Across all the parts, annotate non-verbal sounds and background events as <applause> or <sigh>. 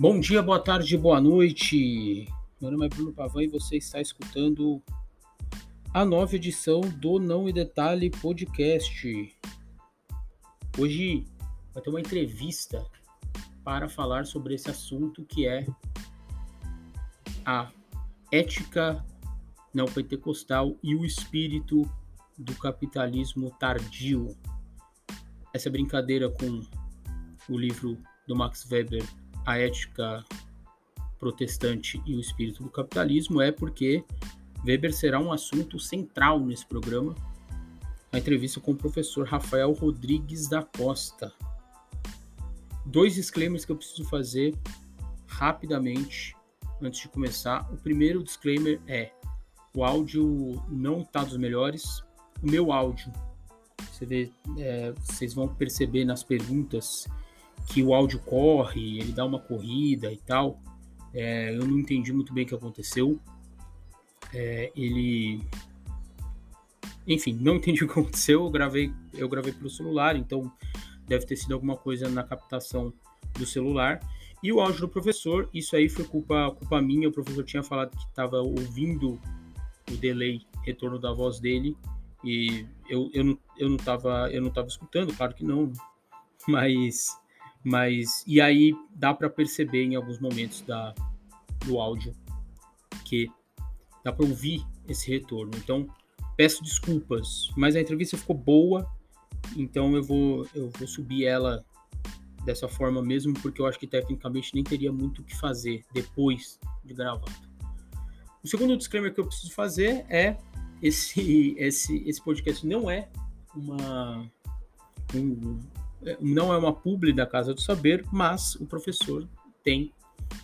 Bom dia, boa tarde, boa noite. Meu nome é Bruno Pavan e você está escutando a nova edição do Não e Detalhe Podcast. Hoje vai ter uma entrevista para falar sobre esse assunto que é a ética neopentecostal e o espírito do capitalismo tardio. Essa brincadeira com o livro do Max Weber a ética protestante e o espírito do capitalismo é porque Weber será um assunto central nesse programa. A entrevista com o professor Rafael Rodrigues da Costa. Dois disclaimers que eu preciso fazer rapidamente antes de começar. O primeiro disclaimer é: o áudio não está dos melhores. O meu áudio, você vê, é, vocês vão perceber nas perguntas que o áudio corre, ele dá uma corrida e tal. É, eu não entendi muito bem o que aconteceu. É, ele. Enfim, não <laughs> entendi o que aconteceu. Eu gravei, eu gravei pelo celular, então deve ter sido alguma coisa na captação do celular. E o áudio do professor, isso aí foi culpa, culpa minha. O professor tinha falado que estava ouvindo o delay, retorno da voz dele, e eu, eu, não, eu, não tava, eu não tava escutando, claro que não, <laughs> mas mas e aí dá para perceber em alguns momentos da, do áudio que dá para ouvir esse retorno. Então peço desculpas, mas a entrevista ficou boa, então eu vou eu vou subir ela dessa forma mesmo, porque eu acho que tecnicamente nem teria muito o que fazer depois de gravado. O segundo disclaimer que eu preciso fazer é esse esse esse podcast não é uma um, não é uma publi da Casa do Saber, mas o professor tem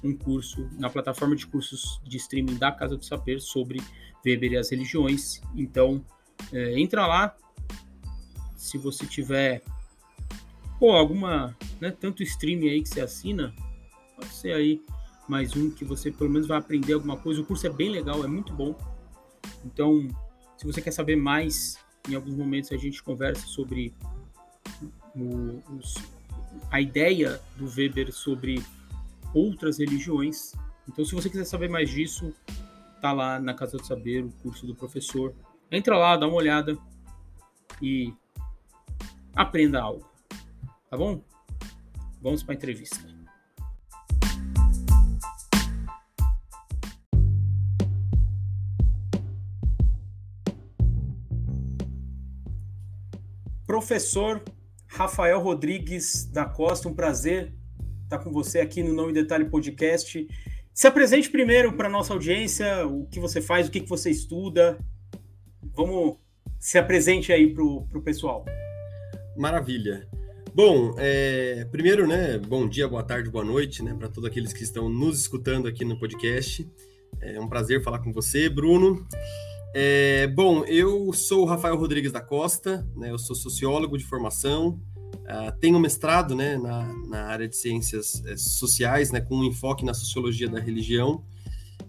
um curso na plataforma de cursos de streaming da Casa do Saber sobre Weber e as religiões. Então, é, entra lá. Se você tiver pô, alguma, né, tanto streaming aí que você assina, pode ser aí mais um que você pelo menos vai aprender alguma coisa. O curso é bem legal, é muito bom. Então, se você quer saber mais, em alguns momentos a gente conversa sobre o, os, a ideia do Weber sobre outras religiões. Então, se você quiser saber mais disso, tá lá na Casa do Saber, o curso do professor. Entra lá, dá uma olhada e aprenda algo. Tá bom? Vamos para a entrevista. Professor Rafael Rodrigues da Costa, um prazer estar com você aqui no Não em Detalhe Podcast. Se apresente primeiro para nossa audiência, o que você faz, o que, que você estuda. Vamos, se apresente aí para o pessoal. Maravilha. Bom, é, primeiro, né, bom dia, boa tarde, boa noite, né, para todos aqueles que estão nos escutando aqui no podcast. É um prazer falar com você, Bruno. É, bom, eu sou o Rafael Rodrigues da Costa, né, eu sou sociólogo de formação, uh, tenho mestrado né, na, na área de ciências é, sociais, né, com um enfoque na sociologia da religião,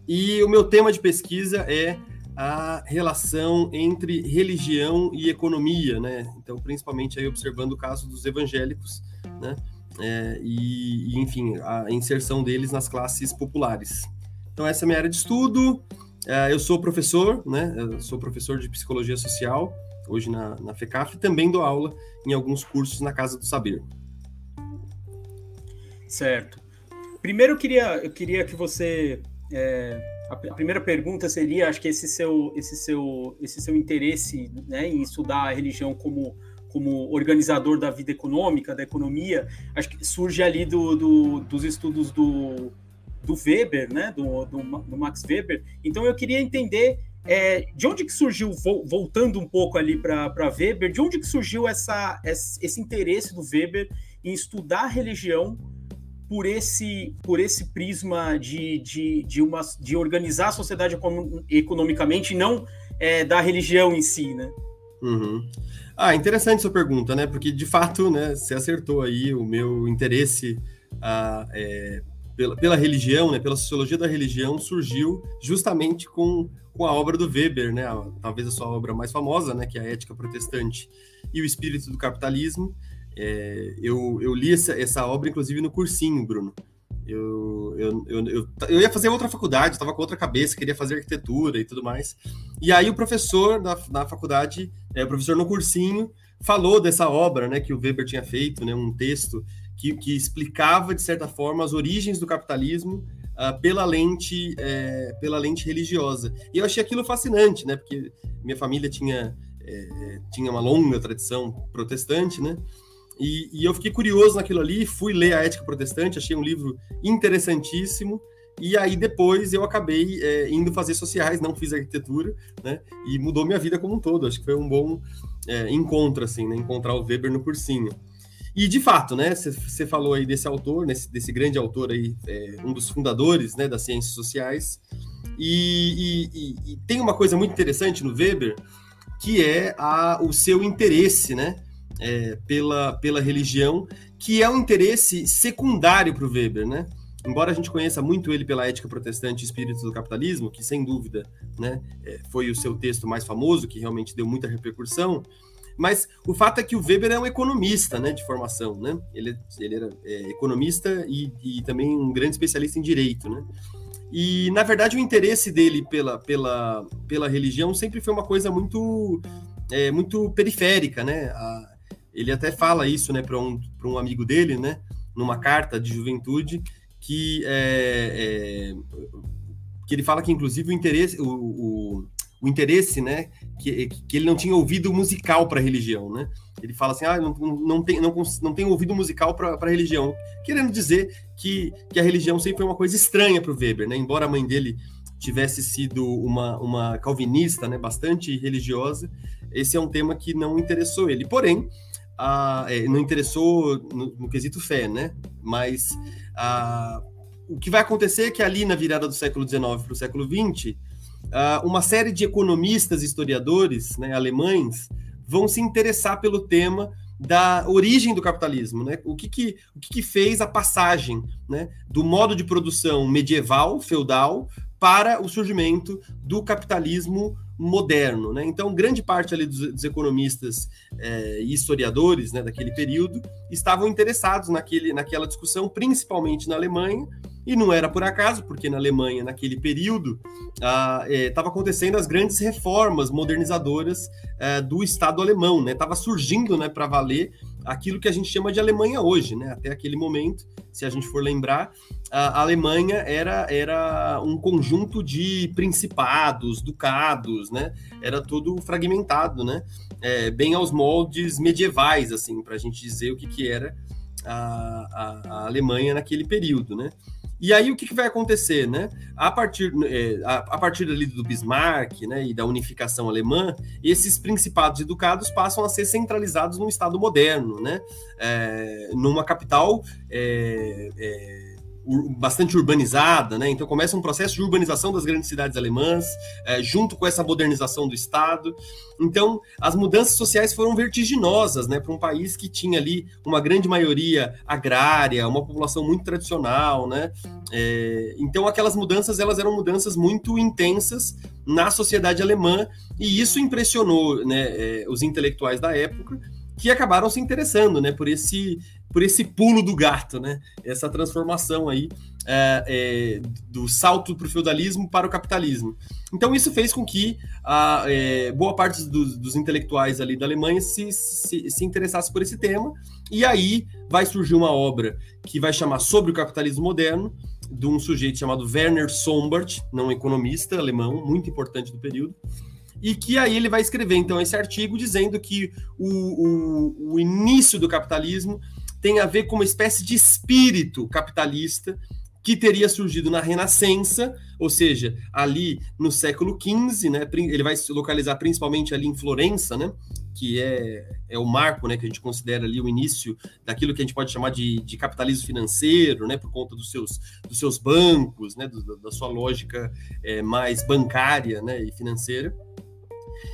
e o meu tema de pesquisa é a relação entre religião e economia, né? Então, principalmente aí observando o caso dos evangélicos, né? É, e, e, enfim, a inserção deles nas classes populares. Então, essa é a minha área de estudo. É, eu sou professor, né? Eu sou professor de psicologia social, hoje na, na FECAF, e também dou aula em alguns cursos na Casa do Saber. Certo. Primeiro eu queria, eu queria que você. É, a, primeira pergunta seria, acho que esse seu, esse seu, esse seu interesse né, em estudar a religião como, como organizador da vida econômica, da economia, acho que surge ali do, do dos estudos do do Weber, né, do, do, do Max Weber. Então eu queria entender é, de onde que surgiu, voltando um pouco ali para Weber, de onde que surgiu essa, esse interesse do Weber em estudar a religião por esse, por esse prisma de, de, de, uma, de organizar a sociedade economicamente não é, da religião em si, né? Uhum. Ah, interessante sua pergunta, né? Porque de fato, né, você acertou aí o meu interesse ah, é, pela, pela religião, né, pela sociologia da religião, surgiu justamente com, com a obra do Weber, né, a, talvez a sua obra mais famosa, né, que é a Ética Protestante e o Espírito do Capitalismo. É, eu, eu li essa, essa obra, inclusive, no cursinho, Bruno. Eu, eu, eu, eu, eu ia fazer outra faculdade, estava com outra cabeça, queria fazer arquitetura e tudo mais. E aí o professor da, da faculdade, é, o professor no cursinho, falou dessa obra né, que o Weber tinha feito, né, um texto que, que explicava, de certa forma, as origens do capitalismo uh, pela, lente, é, pela lente religiosa. E eu achei aquilo fascinante, né, porque minha família tinha, é, tinha uma longa tradição protestante, né? E, e, eu fiquei curioso naquilo ali, fui ler a Ética Protestante, achei um livro interessantíssimo. E aí depois eu acabei é, indo fazer sociais, não fiz arquitetura, né? E mudou minha vida como um todo. Acho que foi um bom encontro, assim, né? Encontrar o Weber no cursinho. E de fato, né? Você falou aí desse autor, nesse, desse grande autor aí, é, um dos fundadores, né, das ciências sociais. E, e, e, tem uma coisa muito interessante no Weber, que é a, o seu interesse, né? é, pela, pela religião, que é um interesse secundário para o Weber, né? Embora a gente conheça muito ele pela ética protestante e espírito do capitalismo, que sem dúvida né, é, foi o seu texto mais famoso, que realmente deu muita repercussão, mas o fato é que o Weber é um economista né, de formação, né? Ele, ele era é, economista e, e, também um grande especialista em direito, né? E, na verdade, o interesse dele pela, pela, pela religião sempre foi uma coisa muito, é, muito periférica, né? A, ele até fala isso, né, para um, um amigo dele, né, numa carta de juventude, que, é, é, que ele fala que, inclusive, o interesse, o, o, o interesse, né, que, que ele não tinha ouvido musical para religião, né? Ele fala assim, ah, não, não, tem, não, não tem ouvido musical para a religião, querendo dizer que, que a religião sempre foi uma coisa estranha para o Weber, né? Embora a mãe dele tivesse sido uma, uma calvinista, né, bastante religiosa, esse é um tema que não interessou ele. Porém, é, não interessou no, no, quesito fé, né? Mas o que vai acontecer é que ali na virada do século XIX para o século XX, uma série de economistas historiadores né, alemães vão se interessar pelo tema da origem do capitalismo, né? O que que, o que, que fez a passagem, né, do modo de produção medieval, feudal, para o surgimento do capitalismo moderno. Né? Então, grande parte ali dos, dos economistas é, e historiadores né, daquele período estavam interessados naquele, naquela discussão, principalmente na Alemanha, e não era por acaso, porque na Alemanha, naquele período, estava é, acontecendo as grandes reformas modernizadoras é, do Estado alemão, estava né? surgindo né, para valer aquilo que a gente chama de Alemanha hoje, né? Até aquele momento, se a gente for lembrar, a Alemanha era, era um conjunto de principados, ducados, né? Era tudo fragmentado, né? É, bem aos moldes medievais, assim, para a gente dizer o que, que era a, a, a Alemanha naquele período, né? E aí o que, que vai acontecer, né? A partir, é, a, a, partir ali do Bismarck né, e da unificação alemã, esses principados e ducados passam a ser centralizados num Estado moderno, né? É, numa capital é, é bastante urbanizada, né? Então começa um processo de urbanização das grandes cidades alemãs, é, junto com essa modernização do Estado. Então as mudanças sociais foram vertiginosas, né? Para um país que tinha ali uma grande maioria agrária, uma população muito tradicional, né? É, então aquelas mudanças elas eram mudanças muito intensas na sociedade alemã e isso impressionou, né? É, os intelectuais da época que acabaram se interessando, né? Por esse por esse pulo do gato, né? Essa transformação aí é, é, do salto para o feudalismo para o capitalismo. Então isso fez com que a, é, boa parte dos, dos, intelectuais ali da Alemanha se, se, se, interessasse por esse tema. E aí vai surgir uma obra que vai chamar Sobre o Capitalismo Moderno, de um sujeito chamado Werner Sombart, não economista alemão, muito importante do período e que aí ele vai escrever então esse artigo dizendo que o, o, o, início do capitalismo tem a ver com uma espécie de espírito capitalista que teria surgido na Renascença, ou seja, ali no século XV, né? Ele vai se localizar principalmente ali em Florença, né? Que é, é o marco, né? Que a gente considera ali o início daquilo que a gente pode chamar de, de capitalismo financeiro, né? Por conta dos seus, dos seus bancos, né? Do, da sua lógica é, mais bancária, né? E financeira.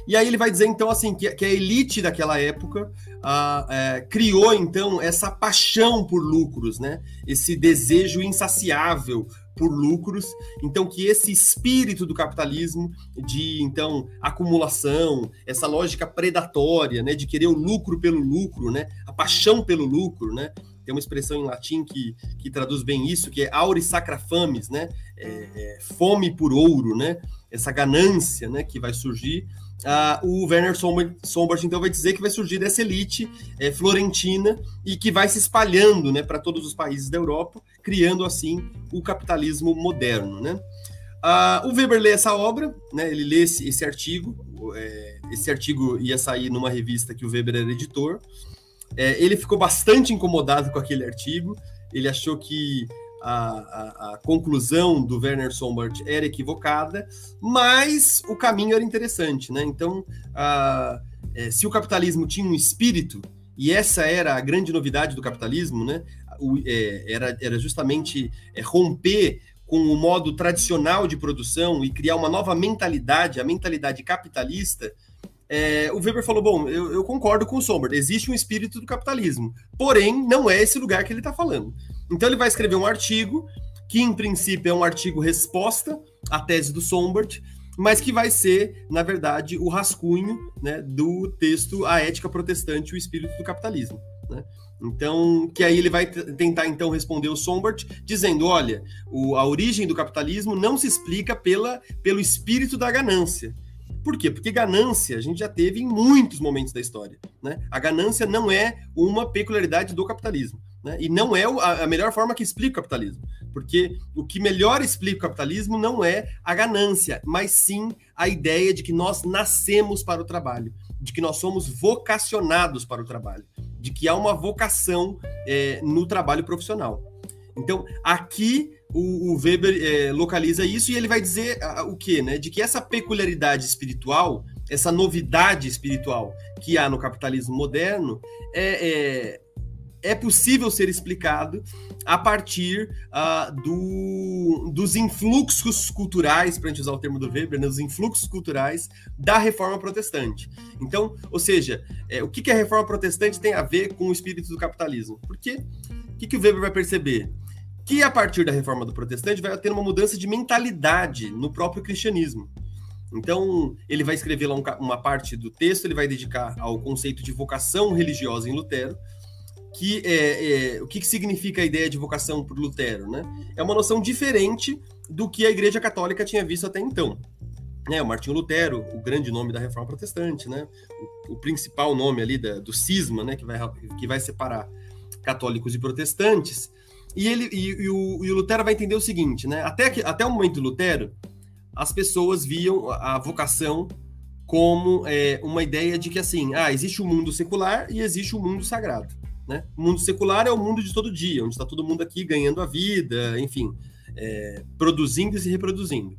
E aí ele vai dizer, então, assim, que, que a elite daquela época ah, é, criou, então, essa paixão por lucros, né? Esse desejo insaciável por lucros. Então, que esse espírito do capitalismo, de, então, acumulação, essa lógica predatória, né? De querer o lucro pelo lucro, né? A paixão pelo lucro, né? tem uma expressão em latim que, que traduz bem isso, que é auris sacra fames, né? É, é, fome por ouro, né? Essa ganância, né? Que vai surgir. Ah, o Werner Sombart, então, vai dizer que vai surgir dessa elite é, florentina e que vai se espalhando né, para todos os países da Europa, criando, assim, o capitalismo moderno, né? Ah, o Weber lê essa obra, né, ele lê esse, esse artigo, é, esse artigo ia sair numa revista que o Weber era editor, é, ele ficou bastante incomodado com aquele artigo, ele achou que a, a, conclusão do Werner Sombart era equivocada, mas o caminho era interessante, né? Então, a, é, se o capitalismo tinha um espírito, e essa era a grande novidade do capitalismo, né? O, é, era, era justamente é, romper com o modo tradicional de produção e criar uma nova mentalidade, a mentalidade capitalista, é, o Weber falou: bom, eu, eu, concordo com o Sombart, existe um espírito do capitalismo, porém, não é esse lugar que ele está falando. Então, ele vai escrever um artigo, que em princípio é um artigo resposta à tese do Sombart, mas que vai ser, na verdade, o rascunho né, do texto A Ética Protestante e o Espírito do Capitalismo. Né? Então, que aí ele vai tentar então responder o Sombart, dizendo: olha, o, a origem do capitalismo não se explica pela, pelo espírito da ganância. Por quê? Porque ganância a gente já teve em muitos momentos da história. Né? A ganância não é uma peculiaridade do capitalismo. Né? E não é a, melhor forma que explica o capitalismo. Porque o que melhor explica o capitalismo não é a ganância, mas sim a ideia de que nós nascemos para o trabalho, de que nós somos vocacionados para o trabalho de que há uma vocação é, no trabalho profissional. Então, aqui o, o Weber é, localiza isso e ele vai dizer o quê? Né? De que essa peculiaridade espiritual, essa novidade espiritual que há no capitalismo moderno, é, é é possível ser explicado a partir uh, do, dos influxos culturais, para a gente usar o termo do Weber, né, os influxos culturais da reforma protestante. Então, ou seja, é, o que, que a reforma protestante tem a ver com o espírito do capitalismo? Porque o que, que o Weber vai perceber? Que a partir da reforma do protestante vai ter uma mudança de mentalidade no próprio cristianismo. Então, ele vai escrever lá um, uma parte do texto, ele vai dedicar ao conceito de vocação religiosa em Lutero, que é, é, o que, que significa a ideia de vocação por Lutero, né? É uma noção diferente do que a Igreja Católica tinha visto até então. Né, o Martinho Lutero, o grande nome da Reforma Protestante, né? O, o principal nome ali da, do cisma, né? Que vai, que vai separar católicos e protestantes. E ele e, e, o, e o Lutero vai entender o seguinte, né? Até, que, até o momento do Lutero, as pessoas viam a vocação como é, uma ideia de que assim, ah, existe o mundo secular e existe o mundo sagrado. Né? O mundo secular é o mundo de todo dia, onde está todo mundo aqui ganhando a vida, enfim, é, produzindo e se reproduzindo.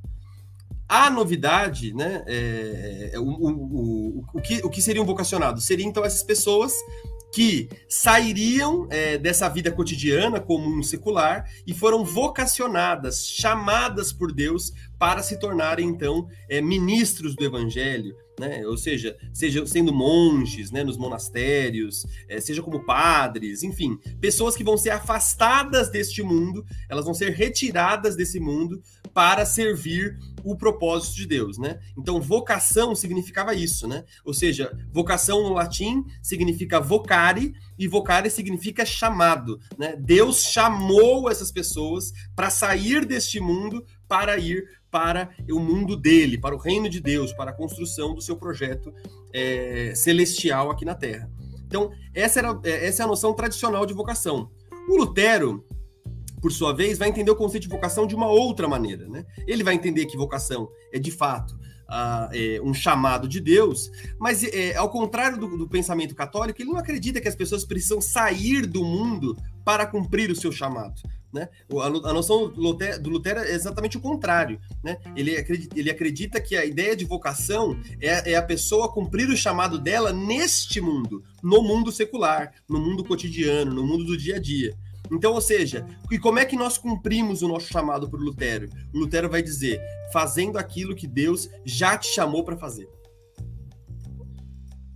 A novidade, né, é, é, o, o, o, o, que, o que seriam vocacionados? Seriam, então, essas pessoas que sairiam é, dessa vida cotidiana comum secular e foram vocacionadas, chamadas por Deus para se tornarem então é, ministros do Evangelho, né? Ou seja, seja sendo monges, né, nos monastérios, é, seja como padres, enfim, pessoas que vão ser afastadas deste mundo, elas vão ser retiradas desse mundo para servir o propósito de Deus, né? Então, vocação significava isso, né? Ou seja, vocação no latim significa vocare e vocare significa chamado, né? Deus chamou essas pessoas para sair deste mundo para ir para o mundo dele, para o reino de Deus, para a construção do seu projeto é, celestial aqui na Terra. Então, essa, era, é, essa é a noção tradicional de vocação. O Lutero, por sua vez, vai entender o conceito de vocação de uma outra maneira. Né? Ele vai entender que vocação é, de fato, uh, é, um chamado de Deus, mas é, ao contrário do, do, pensamento católico, ele não acredita que as pessoas precisam sair do mundo para cumprir o seu chamado. Né? A, a noção do Lutero, do Lutero, é exatamente o contrário. Né? Ele, acredita, ele acredita que a ideia de vocação é, é a pessoa cumprir o chamado dela neste mundo, no mundo secular, no mundo cotidiano, no mundo do dia a dia. Então, ou seja, e como é que nós cumprimos o nosso chamado por Lutero? O Lutero vai dizer: fazendo aquilo que Deus já te chamou para fazer.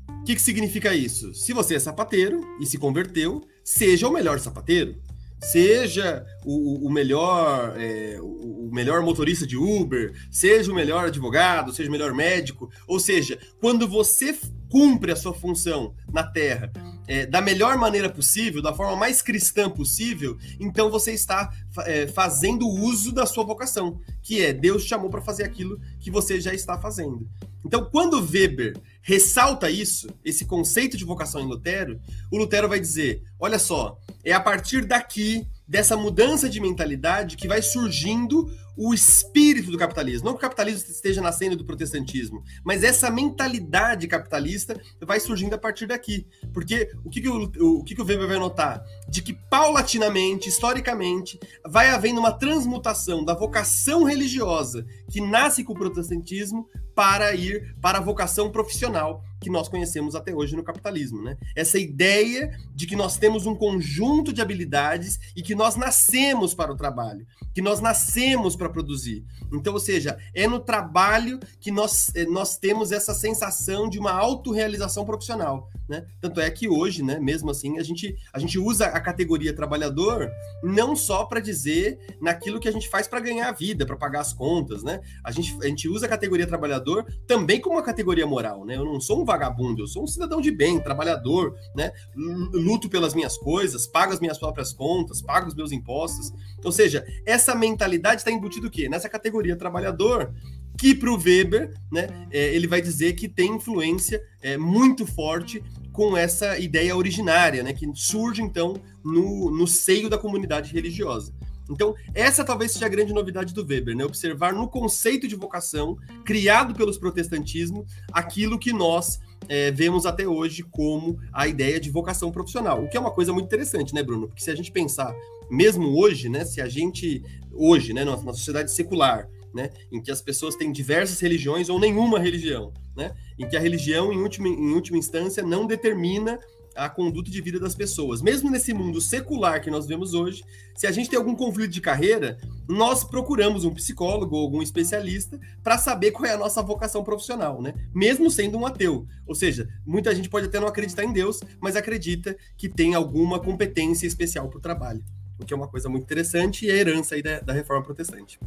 O que, que significa isso? Se você é sapateiro e se converteu, seja o melhor sapateiro seja o, o melhor é, o melhor motorista de Uber, seja o melhor advogado, seja o melhor médico, ou seja, quando você cumpre a sua função na Terra é, da melhor maneira possível, da forma mais cristã possível, então você está é, fazendo uso da sua vocação, que é Deus te chamou para fazer aquilo que você já está fazendo. Então, quando Weber ressalta isso, esse conceito de vocação em Lutero, o Lutero vai dizer: olha só, é a partir daqui dessa mudança de mentalidade que vai surgindo o espírito do capitalismo. Não que o capitalismo esteja nascendo do protestantismo, mas essa mentalidade capitalista vai surgindo a partir daqui. Porque o que, que, o, o, que, que o Weber vai notar? De que paulatinamente, historicamente, vai havendo uma transmutação da vocação religiosa que nasce com o protestantismo para ir para a vocação profissional que nós conhecemos até hoje no capitalismo, né? Essa ideia de que nós temos um conjunto de habilidades e que nós nascemos para o trabalho, que nós nascemos para produzir. Então, ou seja, é no trabalho que nós, eh, nós temos essa sensação de uma autorrealização profissional. Né? Tanto é que hoje, né, mesmo assim, a gente, a gente usa a categoria trabalhador não só para dizer naquilo que a gente faz para ganhar a vida, para pagar as contas, né? A gente, a gente usa a categoria trabalhador também como uma categoria moral, né? Eu não sou um vagabundo, eu sou um cidadão de bem, trabalhador, né? Luto pelas minhas coisas, pago as minhas próprias contas, pago os meus impostos. Ou seja, essa mentalidade está embutida o quê? Nessa categoria trabalhador que para o Weber, né, é, ele vai dizer que tem influência é, muito forte com essa ideia originária, né, que surge então no, no seio da comunidade religiosa. Então, essa talvez seja a grande novidade do Weber, né? Observar no conceito de vocação, criado pelos protestantismo, aquilo que nós é, vemos até hoje como a ideia de vocação profissional. O que é uma coisa muito interessante, né, Bruno? Porque se a gente pensar, mesmo hoje, né, se a gente, hoje, né, na sociedade secular, né, em que as pessoas têm diversas religiões ou nenhuma religião, né, em que a religião, em última, em última instância, não determina a conduta de vida das pessoas. Mesmo nesse mundo secular que nós vemos hoje, se a gente tem algum conflito de carreira, nós procuramos um psicólogo ou algum especialista para saber qual é a nossa vocação profissional, né? Mesmo sendo um ateu. Ou seja, muita gente pode até não acreditar em Deus, mas acredita que tem alguma competência especial para o trabalho. O que é uma coisa muito interessante e é a herança aí da, da reforma protestante.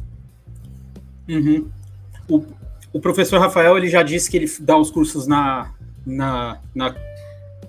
Uhum. O, o professor Rafael ele já disse que ele dá os cursos na, na, na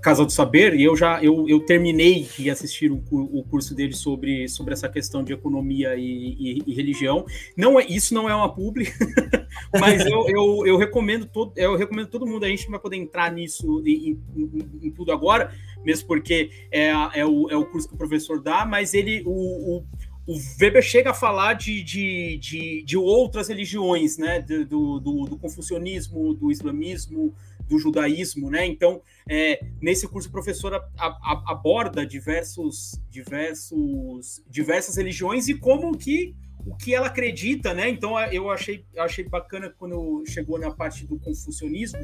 Casa do Saber e eu já eu, eu terminei de assistir o, o curso dele sobre, sobre essa questão de economia e, e, e religião. Não é isso não é uma publi, <laughs> mas eu, eu, eu, recomendo todo eu recomendo todo mundo a gente vai poder entrar nisso em, em, em tudo agora, mesmo porque é, é, o, é o curso que o professor dá, mas ele o, o o Weber chega a falar de, de, de, de outras religiões, né? Do, do, do, confucionismo, do islamismo, do judaísmo, né? Então, é, nesse curso, a, a, aborda diversos, diversos, diversas religiões e como que o que ela acredita, né? Então, eu achei, achei bacana quando chegou na parte do confucionismo,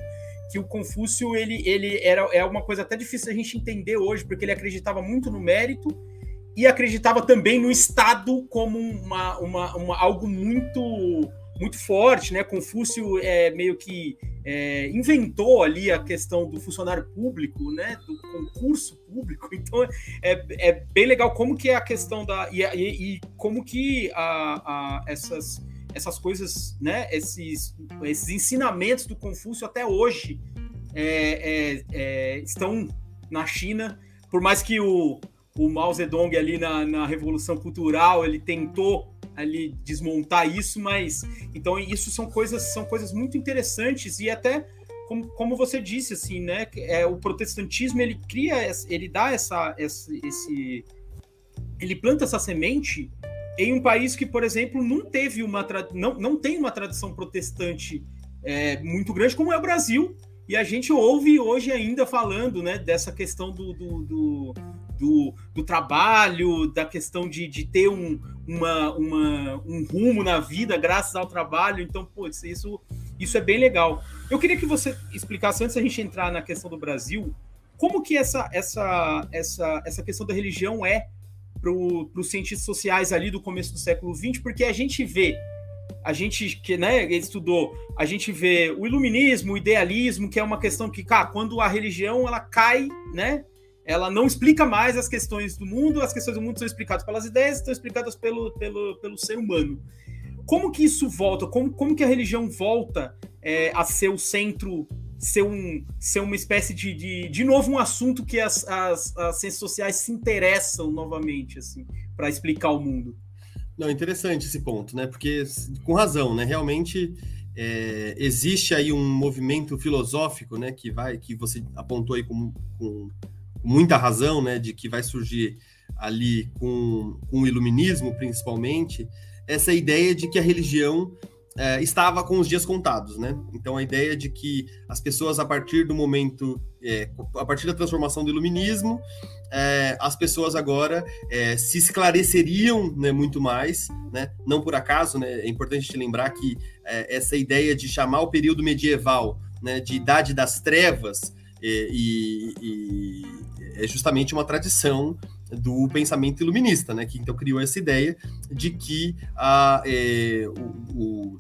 que o Confúcio ele, ele era é uma coisa até difícil a gente entender hoje, porque ele acreditava muito no mérito e acreditava também no Estado como uma, uma, uma algo muito muito forte, né? Confúcio é meio que é, inventou ali a questão do funcionário público, né? Do concurso público. <laughs> Então é, é bem legal como que é a questão da e, e, e como que a, a, essas essas coisas, né? Esses esses ensinamentos do Confúcio até hoje é, é, é estão na China, por mais que o o Mao Zedong ali na, na Revolução Cultural, ele tentou ali desmontar isso, mas então isso são coisas são coisas muito interessantes e até como, como você disse assim, né, é o protestantismo ele cria ele dá essa esse, esse ele planta essa semente em um país que, por exemplo, não teve uma não, não tem uma tradição protestante é, muito grande como é o Brasil. E a gente ouve hoje ainda falando né, dessa questão do, do, do do, do trabalho, da questão de, de ter um, uma, uma, um rumo na vida graças ao trabalho. Então, isso, isso é bem legal. Eu queria que você explicasse, antes da gente entrar na questão do Brasil, como que essa, essa, essa, essa questão da religião é para os cientistas sociais ali do começo do século XX, porque a gente vê a gente que né, estudou, a gente vê o iluminismo, o idealismo, que é uma questão que, cara, quando a religião ela cai, né, ela não explica mais as questões do mundo, as questões do mundo são explicadas pelas ideias, estão explicadas pelo, pelo, pelo ser humano. Como que isso volta? Como, como que a religião volta é, a ser o centro ser, um, ser uma espécie de, de, de novo, um assunto que as, as, as ciências sociais se interessam novamente, assim, para explicar o mundo. Não, interessante esse ponto, né? Porque, com razão, né? Realmente é, existe aí um movimento filosófico, né? Que vai, que você apontou aí com, com muita razão, né? De que vai surgir ali com, com o iluminismo, principalmente, essa ideia de que a religião é, estava com os dias contados, né? Então a ideia de que as pessoas a partir do momento, é, a partir da transformação do iluminismo, é, as pessoas agora se esclareceriam né, muito mais, né? Não por acaso, né? É importante te lembrar que essa ideia de chamar o período medieval, né, de idade das trevas, é, e, e é justamente uma tradição do pensamento iluminista, né? Que então criou essa ideia de que a, é, o, o,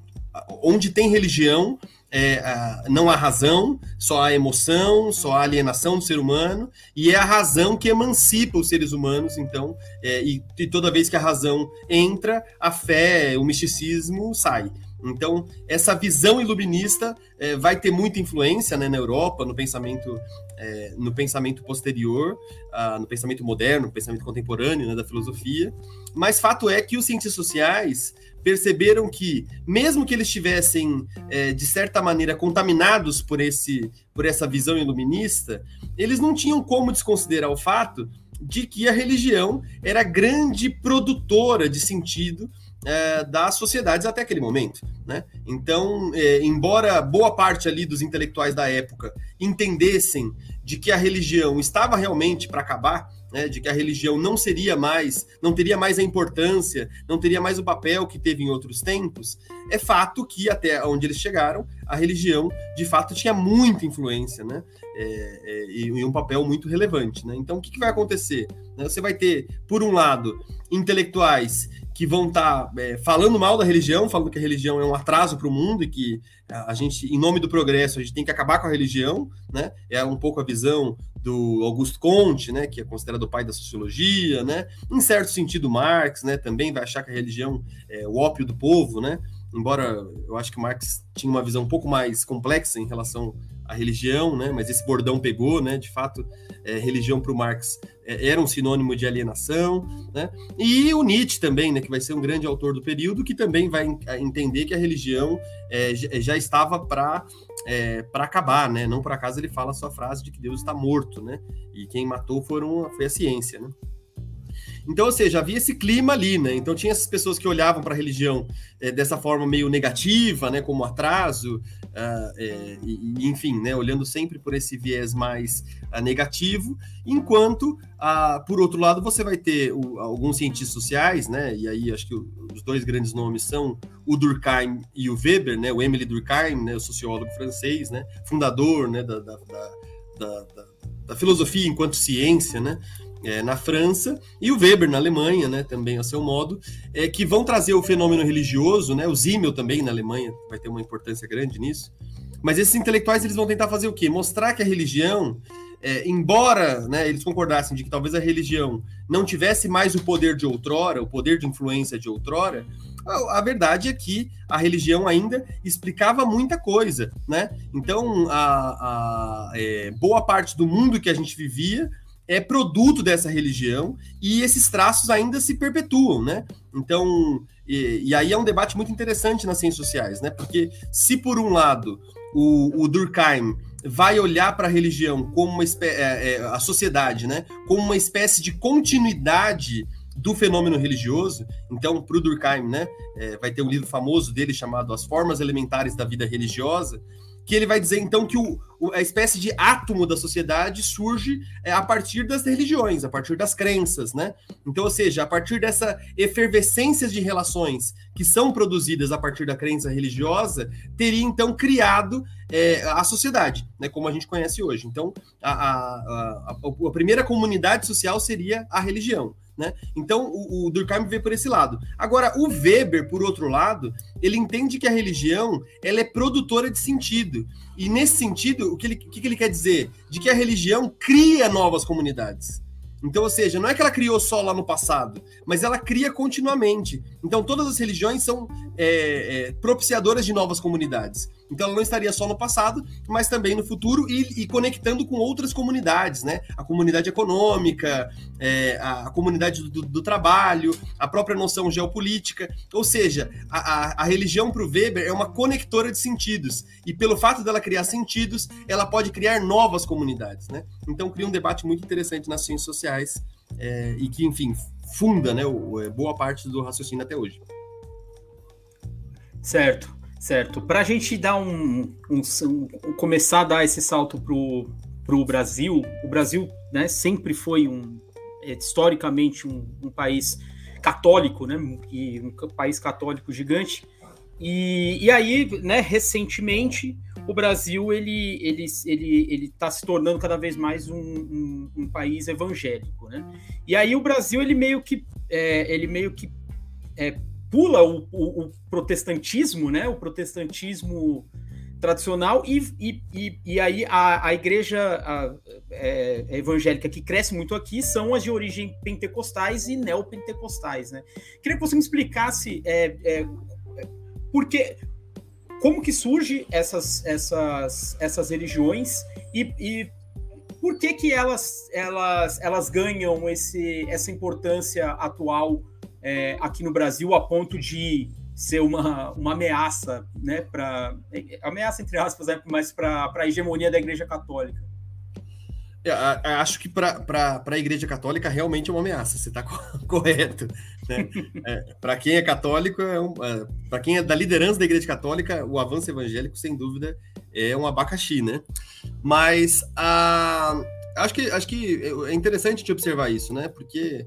onde tem religião, é, não há razão, só há emoção, só há alienação do ser humano, e é a razão que emancipa os seres humanos, então, é, e, e, toda vez que a razão entra, a fé, o misticismo sai. Então, essa visão iluminista é, vai ter muita influência né, na Europa, no pensamento, é, no pensamento posterior, uh, no pensamento moderno, no pensamento contemporâneo né, da filosofia. Mas fato é que os cientistas sociais perceberam que, mesmo que eles estivessem, é, de certa maneira, contaminados por, esse, por essa visão iluminista, eles não tinham como desconsiderar o fato de que a religião era grande produtora de sentido é, das sociedades até aquele momento. Né? Então, é, embora boa parte ali dos intelectuais da época entendessem de que a religião estava realmente para acabar, né, de que a religião não seria mais, não teria mais a importância, não teria mais o papel que teve em outros tempos, é fato que até onde eles chegaram, a religião de fato tinha muita influência, né? É, é, e, um papel muito relevante, né? Então, o que, que vai acontecer? Você vai ter, por um lado, intelectuais que vão estar tá, é, falando mal da religião, falando que a religião é um atraso para o mundo e que a gente, em nome do progresso, a gente tem que acabar com a religião, né? É um pouco a visão do Augusto Comte, né, que é considerado o pai da sociologia, né? Em certo sentido, Marx, né, também vai achar que a religião é o ópio do povo, né? Embora eu acho que Marx tinha uma visão um pouco mais complexa em relação à religião, né? Mas esse bordão pegou, né? De fato, é, religião para o Marx é, era um sinônimo de alienação, né? E o Nietzsche também, né? Que vai ser um grande autor do período, que também vai entender que a religião é, já estava para é, para acabar, né? Não por acaso ele fala a sua frase de que Deus está morto, né? E quem matou foram, foi a ciência, né? Então, ou seja, havia esse clima ali, né? Então tinha essas pessoas que olhavam para a religião é, dessa forma meio negativa, né? Como atraso, uh, é, e, enfim, né? Olhando sempre por esse viés mais uh, negativo, enquanto, uh, por outro lado, você vai ter o, alguns cientistas sociais, né? E aí acho que o, os dois grandes nomes são o Durkheim e o Weber, né? O Emile Durkheim, né? O sociólogo francês, né? Fundador, né? da, da, da, da, da filosofia enquanto ciência, né? É, na França, e o Weber na Alemanha, né, também a seu modo, é, que vão trazer o fenômeno religioso, né, o Zimmel também na Alemanha vai ter uma importância grande nisso. Mas esses intelectuais eles vão tentar fazer o quê? Mostrar que a religião, é, embora né, eles concordassem de que talvez a religião não tivesse mais o poder de outrora, o poder de influência de outrora, a, a verdade é que a religião ainda explicava muita coisa, né? Então, a, a é, boa parte do mundo que a gente vivia é produto dessa religião e esses traços ainda se perpetuam, né? Então, e, e, aí é um debate muito interessante nas ciências sociais, né? Porque se por um lado o, o Durkheim vai olhar para a religião como uma é, é, a sociedade, né? Como uma espécie de continuidade do fenômeno religioso. Então, para o Durkheim, né? É, vai ter um livro famoso dele chamado As Formas Elementares da Vida Religiosa que ele vai dizer então que o, a espécie de átomo da sociedade surge é, a partir das religiões, a partir das crenças, né? Então, ou seja, a partir dessa efervescência de relações que são produzidas a partir da crença religiosa, teria então criado é, a sociedade, né? Como a gente conhece hoje. Então, a, a, a, a primeira comunidade social seria a religião. Né? Então, o, o Durkheim vê por esse lado. Agora, o Weber, por outro lado, ele entende que a religião ela é produtora de sentido. E nesse sentido, o que ele, que, que ele quer dizer? De que a religião cria novas comunidades. Então, ou seja, não é que ela criou só lá no passado, mas ela cria continuamente. Então, todas as religiões são é, é, propiciadoras de novas comunidades. Então ela não estaria só no passado, mas também no futuro e, e conectando com outras comunidades, né? A comunidade econômica, é, a, comunidade do, do, trabalho, a própria noção geopolítica. Ou seja, a, a, a religião para o Weber é uma conectora de sentidos. E pelo fato dela criar sentidos, ela pode criar novas comunidades, né? Então cria um debate muito interessante nas ciências sociais é, e que, enfim, funda né, o, boa parte do raciocínio até hoje. Certo, certo. Para a gente dar um, um, um, começar a dar esse salto para o Brasil, o Brasil né, sempre foi um é, historicamente um, um país católico, né, e um país católico gigante. E, e aí, né, recentemente, o Brasil ele ele ele ele está se tornando cada vez mais um, um, um, país evangélico, né? E aí o Brasil ele meio que é, ele meio que é, pula o, o, o, protestantismo, né? O protestantismo tradicional e, e, e, e aí a, a igreja a, é, evangélica que cresce muito aqui são as de origem pentecostais e neopentecostais, né? Queria que você me explicasse é, é, porque como que surge essas, essas, essas religiões e, e por que que elas, elas, elas ganham esse, essa importância atual é, aqui no Brasil a ponto de ser uma, uma ameaça, né, para ameaça entre aspas, né, mas para a hegemonia da Igreja Católica? É, acho que para a Igreja Católica realmente é uma ameaça, você <laughs> está correto. Né? É, para quem é católico, é um, é, para quem é da liderança da Igreja Católica, o avanço evangélico, sem dúvida, é um abacaxi, né? Mas a, acho, que, acho que é interessante te observar isso, né? Porque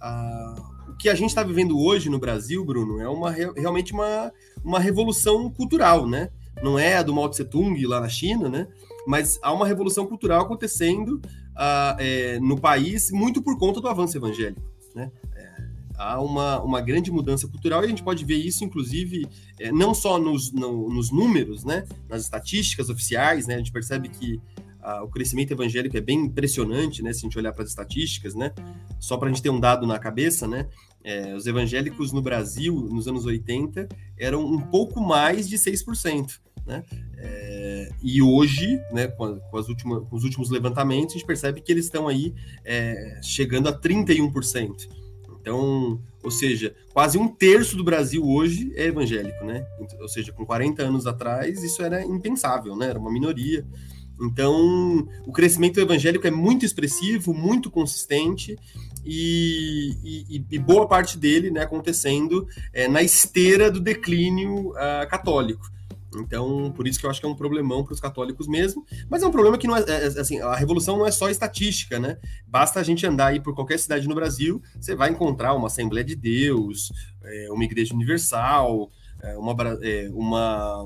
a, que a gente está vivendo hoje no Brasil, Bruno, é uma, realmente uma, uma revolução cultural, né? Não é a do Mao Tse Tung lá na China, né? mas há uma revolução cultural acontecendo uh, é, no país muito por conta do avanço evangélico. Né? É, há uma, uma grande mudança cultural e a gente pode ver isso, inclusive, é, não só nos, no, nos números, né? nas estatísticas oficiais, né? a gente percebe que uh, o crescimento evangélico é bem impressionante, né? se a gente olhar para as estatísticas, né? só para a gente ter um dado na cabeça, né? É, os evangélicos no Brasil, nos anos 80, eram um pouco mais de 6%. Né? É, e hoje, né, com, com, as últimas, com os últimos levantamentos, a gente percebe que eles estão aí é, chegando a 31%. Então, ou seja, quase um terço do Brasil hoje é evangélico, né? Ou seja, com 40 anos atrás, isso era impensável, né? Era uma minoria. Então, o crescimento evangélico é muito expressivo, muito consistente e, e, e boa parte dele né, acontecendo é, na esteira do declínio uh, católico. Então, por isso que eu acho que é um problemão para os católicos mesmo. Mas é um problema que não é, é, é, assim, a revolução não é só estatística, né? Basta a gente andar aí por qualquer cidade no Brasil, você vai encontrar uma Assembleia de Deus, é, uma Igreja Universal, é, uma, é, uma,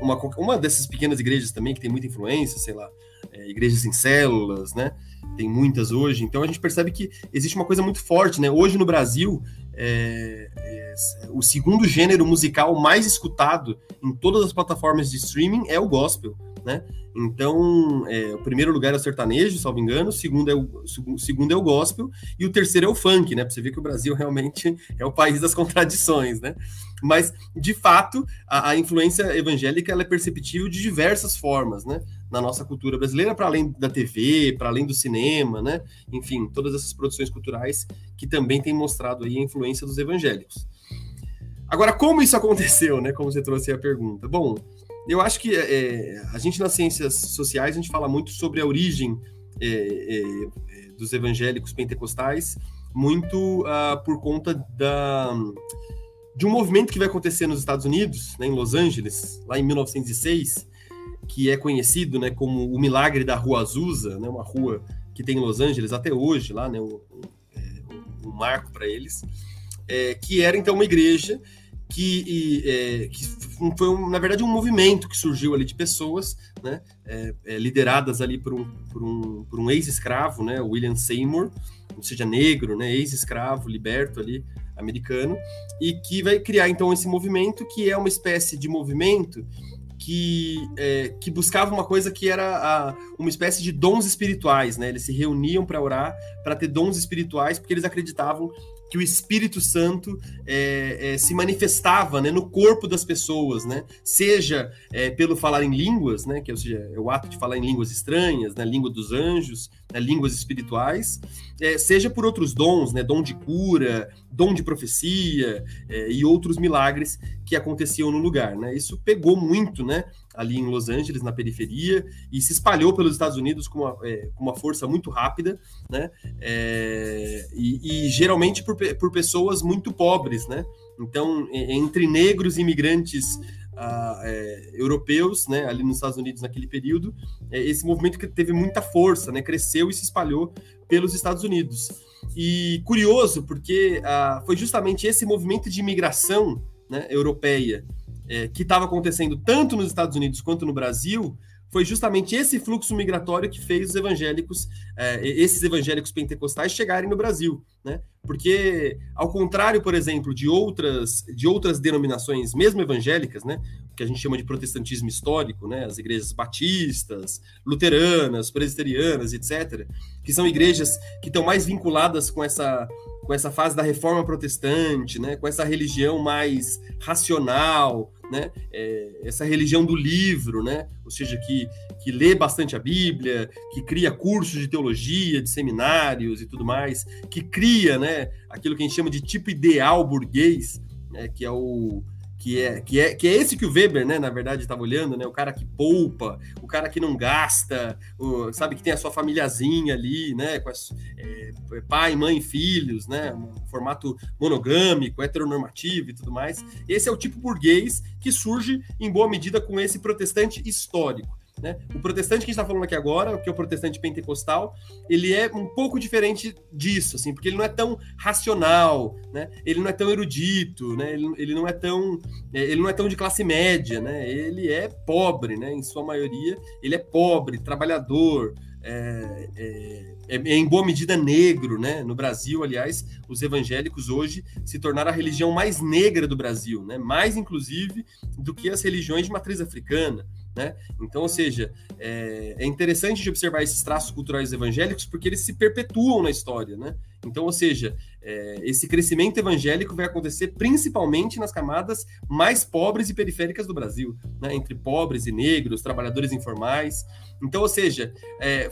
uma, uma dessas pequenas igrejas também que tem muita influência, sei lá, é, igrejas em células, né? Tem muitas hoje. Então a gente percebe que existe uma coisa muito forte, né? Hoje no Brasil, é, é, o segundo gênero musical mais escutado em todas as plataformas de streaming é o gospel, né? Então, é, o primeiro lugar é o sertanejo, salvo engano, o segundo é o, segundo é o gospel e o terceiro é o funk, né? Pra você ver que o Brasil <laughs> realmente é o país das contradições, né? Mas, de fato, a, a influência evangélica ela é perceptível de diversas formas, né? Na nossa cultura brasileira, para além da TV, para além do cinema, né? Enfim, todas essas produções culturais que também têm mostrado aí a influência dos evangélicos. Agora, como isso <laughs> aconteceu, né? Como você trouxe a pergunta. Bom, eu acho que é, a gente nas ciências sociais a gente fala muito sobre a origem é, é, é dos evangélicos pentecostais, muito uh, por conta da, de um movimento que vai acontecer nos Estados Unidos, né, em Los Angeles, lá em 1906, que é conhecido né, como o milagre da Rua Azusa, né, uma rua que tem em Los Angeles até hoje, lá, né, um, um, um marco para eles, é, que era então uma igreja que, e, é, que foi, um, na verdade, um movimento que surgiu ali de pessoas, né, é, é, lideradas ali por um, por um, por um ex-escravo, né, William Seymour, ou seja, negro, né, ex-escravo, liberto ali, americano, e que vai criar, então, esse movimento, que é uma espécie de movimento que, é, que buscava uma coisa que era a, uma espécie de dons espirituais, né? Eles se reuniam para orar, para ter dons espirituais, porque eles acreditavam que o Espírito Santo é, é, se manifestava né, no corpo das pessoas, né? Seja é, pelo falar em línguas, né? Que ou seja, é o ato de falar em línguas estranhas, né? Língua dos anjos, né, línguas espirituais, é, seja por outros dons, né? Dom de cura, dom de profecia é, e outros milagres que aconteciam no lugar, né? Isso pegou muito, né? Ali em Los Angeles, na periferia, e se espalhou pelos Estados Unidos com uma, é, com uma força muito rápida, né? É, e, e, geralmente por, por pessoas muito pobres, né? Então, entre negros e imigrantes uh, é, europeus, né, ali nos Estados Unidos naquele período, é, esse movimento que teve muita força, né, cresceu e se espalhou pelos Estados Unidos. E curioso, porque uh, foi justamente esse movimento de imigração né, europeia é, que estava acontecendo tanto nos Estados Unidos quanto no Brasil, foi justamente esse fluxo migratório que fez os evangélicos, é, esses evangélicos pentecostais chegarem no Brasil, né? Porque, ao contrário, por exemplo, de outras, de outras denominações, mesmo evangélicas, né? Que a gente chama de protestantismo histórico, né? As igrejas batistas, luteranas, presbiterianas, etc., que são igrejas que estão mais vinculadas com essa com essa fase da reforma protestante, né, com essa religião mais racional, né, é, essa religião do livro, né, ou seja, que, que lê bastante a Bíblia, que cria cursos de teologia, de seminários e tudo mais, que cria né, aquilo que a gente chama de tipo ideal burguês, né, que é o, que é, que é, que é esse que o Weber, né, na verdade, estava olhando, né, o cara que poupa, o cara que não gasta, o, sabe, que tem a sua famíliazinha ali, né, com as, é, pai, mãe, filhos, né, um formato monogâmico, heteronormativo e tudo mais. Esse é o tipo burguês que surge em boa medida com esse protestante histórico. Né? O protestante que a gente está falando aqui agora, que é o protestante pentecostal, ele é um pouco diferente disso, assim, porque ele não é tão racional, né? ele não é tão erudito, né? ele, ele não é tão é, ele não é tão de classe média, né? ele é pobre, né? em sua maioria, ele é pobre, trabalhador, é, é, é, é, em boa medida negro, né? No Brasil, aliás, os evangélicos hoje se tornaram a religião mais negra do Brasil, né? Mais inclusive do que as religiões de matriz africana. Né? Então, ou seja, é, é, interessante de observar esses traços culturais evangélicos porque eles se perpetuam na história. Né? Então, ou seja, é, esse crescimento evangélico vai acontecer principalmente nas camadas mais pobres e periféricas do Brasil, né? entre pobres e negros, trabalhadores informais. Então, ou seja, é,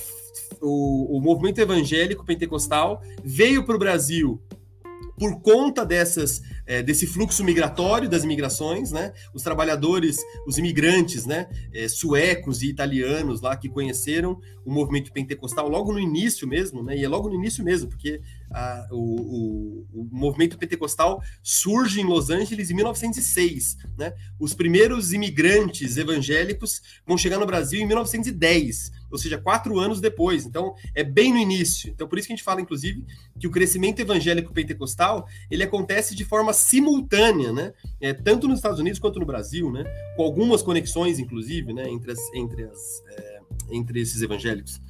o, o movimento evangélico pentecostal veio para o Brasil por conta dessas, é, desse fluxo migratório das imigrações, né? Os trabalhadores, os imigrantes, né? É, suecos e italianos lá que conheceram o movimento pentecostal logo no início mesmo, né? E é logo no início mesmo, porque a, o, o, o, movimento pentecostal surge em Los Angeles em 1906, né? Os primeiros imigrantes evangélicos vão chegar no Brasil em 1910 ou seja, quatro anos depois. Então, é bem no início. Então, por isso que a gente fala, inclusive, que o crescimento evangélico pentecostal ele acontece de forma simultânea, né? É, tanto nos Estados Unidos quanto no Brasil, né? Com algumas conexões, inclusive, né? Entre, as, entre, as, é, entre esses evangélicos.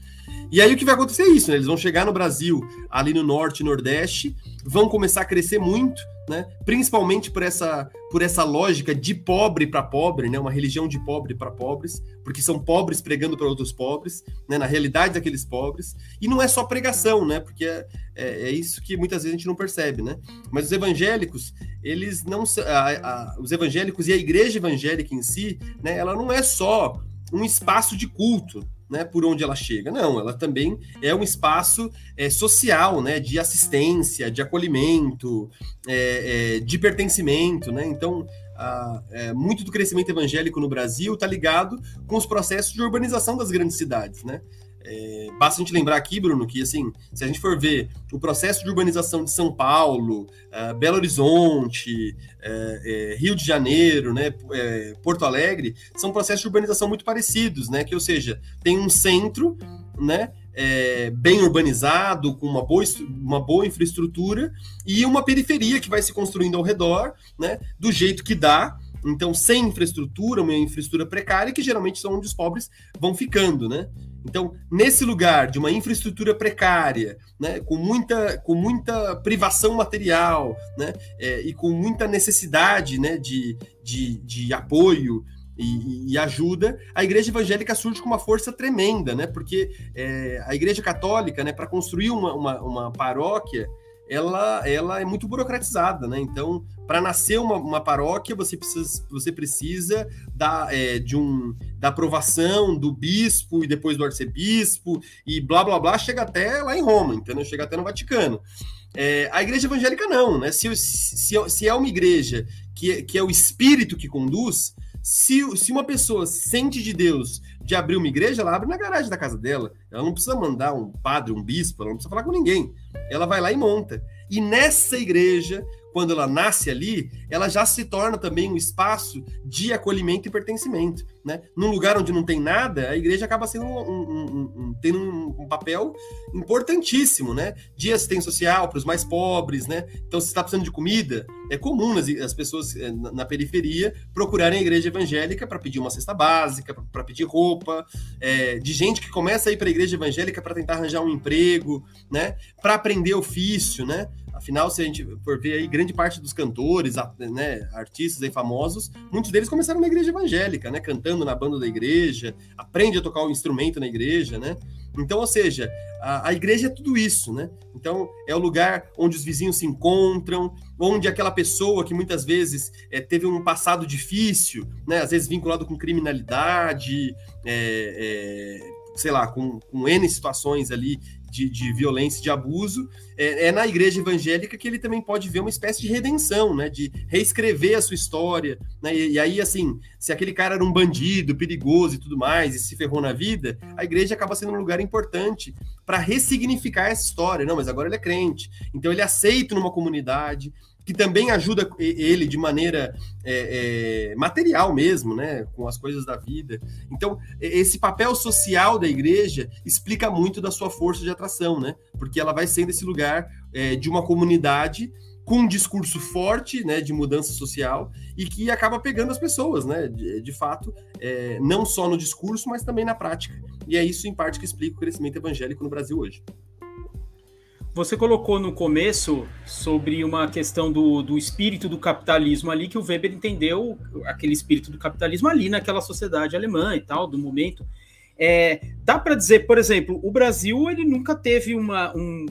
E aí o que vai acontecer é isso, né? Eles vão chegar no Brasil, ali no norte e nordeste, vão começar a crescer muito, né? Principalmente por essa, por essa lógica de pobre para pobre, né? Uma religião de pobre para pobres, porque são pobres pregando para outros pobres, né? Na realidade daqueles pobres. E não é só pregação, né? Porque é, é, é, isso que muitas vezes a gente não percebe, né? Mas os evangélicos, eles não, a, a, os evangélicos e a igreja evangélica em si, né? Ela não é só um espaço de culto, né, por onde ela chega. Não, ela também é um espaço é, social, né, de assistência, de acolhimento, é, é, de pertencimento, né? Então, a, é, muito do crescimento evangélico no Brasil está ligado com os processos de urbanização das grandes cidades, né? É, basta a gente lembrar aqui, Bruno, que assim, se a gente for ver o processo de urbanização de São Paulo, uh, Belo Horizonte, uh, uh, Rio de Janeiro, né, Porto Alegre, são processos de urbanização muito parecidos, né? Que, ou seja, tem um centro, né? É, bem urbanizado, com uma boa, uma boa infraestrutura, e uma periferia que vai se construindo ao redor, né, do jeito que dá, então sem infraestrutura, uma infraestrutura precária, que geralmente são onde os pobres vão ficando, né? Então, nesse lugar de uma infraestrutura precária, né, com, muita, com muita privação material né, é, e com muita necessidade né, de, de, de apoio e, e, ajuda, a igreja evangélica surge com uma força tremenda, né, porque é, a igreja católica, né, para construir uma, uma, uma paróquia, ela, ela é muito burocratizada, né? Então, para nascer uma, uma, paróquia, você precisa, você precisa da, é, de um, da aprovação do bispo e depois do arcebispo e blá blá blá, chega até lá em Roma, entendeu? Chega até no Vaticano. É, a igreja evangélica não, né? Se, se, se é uma igreja que, que é o espírito que conduz, se, se uma pessoa sente de Deus de abrir uma igreja, ela abre na garagem da casa dela. Ela não precisa mandar um padre, um bispo, ela não precisa falar com ninguém. Ela vai lá e monta. E nessa igreja, quando ela nasce ali, ela já se torna também um espaço de acolhimento e pertencimento. Né? Num lugar onde não tem nada, a igreja acaba sendo um, um, um, tendo um, papel importantíssimo, né? De assistência social para os mais pobres, né? Então, se está precisando de comida, é comum as, as pessoas eh, na, na, periferia procurarem a igreja evangélica para pedir uma cesta básica, para pedir roupa, é, de gente que começa a ir para a igreja evangélica para tentar arranjar um emprego, né? Para aprender ofício, né? Afinal, se a gente for ver aí, grande parte dos cantores, né, artistas aí famosos, muitos deles começaram na igreja evangélica, né, cantando na banda da igreja, aprende a tocar o instrumento na igreja, né? Então, ou seja, a, a, igreja é tudo isso, né? Então, é o lugar onde os vizinhos se encontram, onde aquela pessoa que muitas vezes é, teve um passado difícil, né? Às vezes vinculado com criminalidade, é, é, sei lá, com, com N situações ali de, de violência, de abuso, é, é, na igreja evangélica que ele também pode ver uma espécie de redenção, né? De reescrever a sua história, né? E, e, aí, assim, se aquele cara era um bandido, perigoso e tudo mais, e se ferrou na vida, a igreja acaba sendo um lugar importante para ressignificar essa história. Não, mas agora ele é crente, então ele é aceito numa comunidade, que também ajuda ele de maneira é, é, material mesmo, né, com as coisas da vida. Então, esse papel social da igreja explica muito da sua força de atração, né, porque ela vai sendo esse lugar é, de uma comunidade com um discurso forte, né, de mudança social e que acaba pegando as pessoas, né, de, de fato, é, não só no discurso, mas também na prática. E é isso, em parte, que explica o crescimento evangélico no Brasil hoje. Você colocou no começo sobre uma questão do, do espírito do capitalismo ali, que o Weber entendeu aquele espírito do capitalismo ali naquela sociedade alemã e tal, do momento. É, dá para dizer, por exemplo, o Brasil ele nunca teve uma. Um,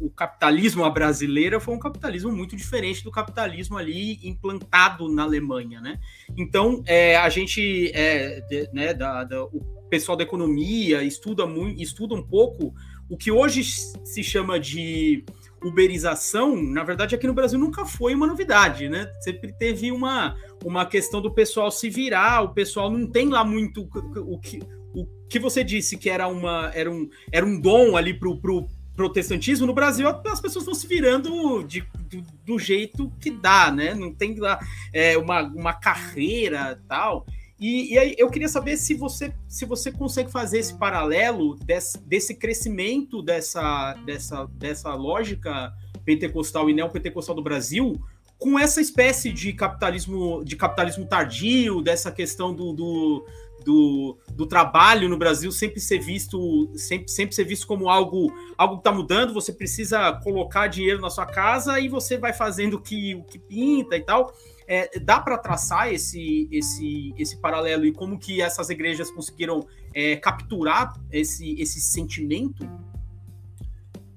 o, capitalismo brasileiro foi um capitalismo muito diferente do capitalismo ali implantado na Alemanha, né? Então, é, a gente, é, de, né, da, da, o pessoal da economia estuda, muito, estuda um pouco o que hoje se chama de uberização, na verdade, aqui no Brasil nunca foi uma novidade, né? Sempre teve uma, uma questão do pessoal se virar, o pessoal não tem lá muito o que, o que você disse que era, uma, era, um, era um dom ali pro, pro protestantismo, no Brasil as pessoas vão se virando de, do, do jeito que dá, né? Não tem lá é, uma, uma carreira tal. E, e, aí eu queria saber se você, se você consegue fazer esse paralelo desse, desse crescimento dessa, dessa, dessa lógica pentecostal e neopentecostal do Brasil com essa espécie de capitalismo de capitalismo tardio, dessa questão do, do, do, do trabalho no Brasil sempre ser visto sempre, sempre ser visto como algo algo que está mudando, você precisa colocar dinheiro na sua casa e você vai fazendo o que, o que pinta e tal. É, dá para traçar esse, esse, esse paralelo e como que essas igrejas conseguiram é, capturar esse, esse sentimento?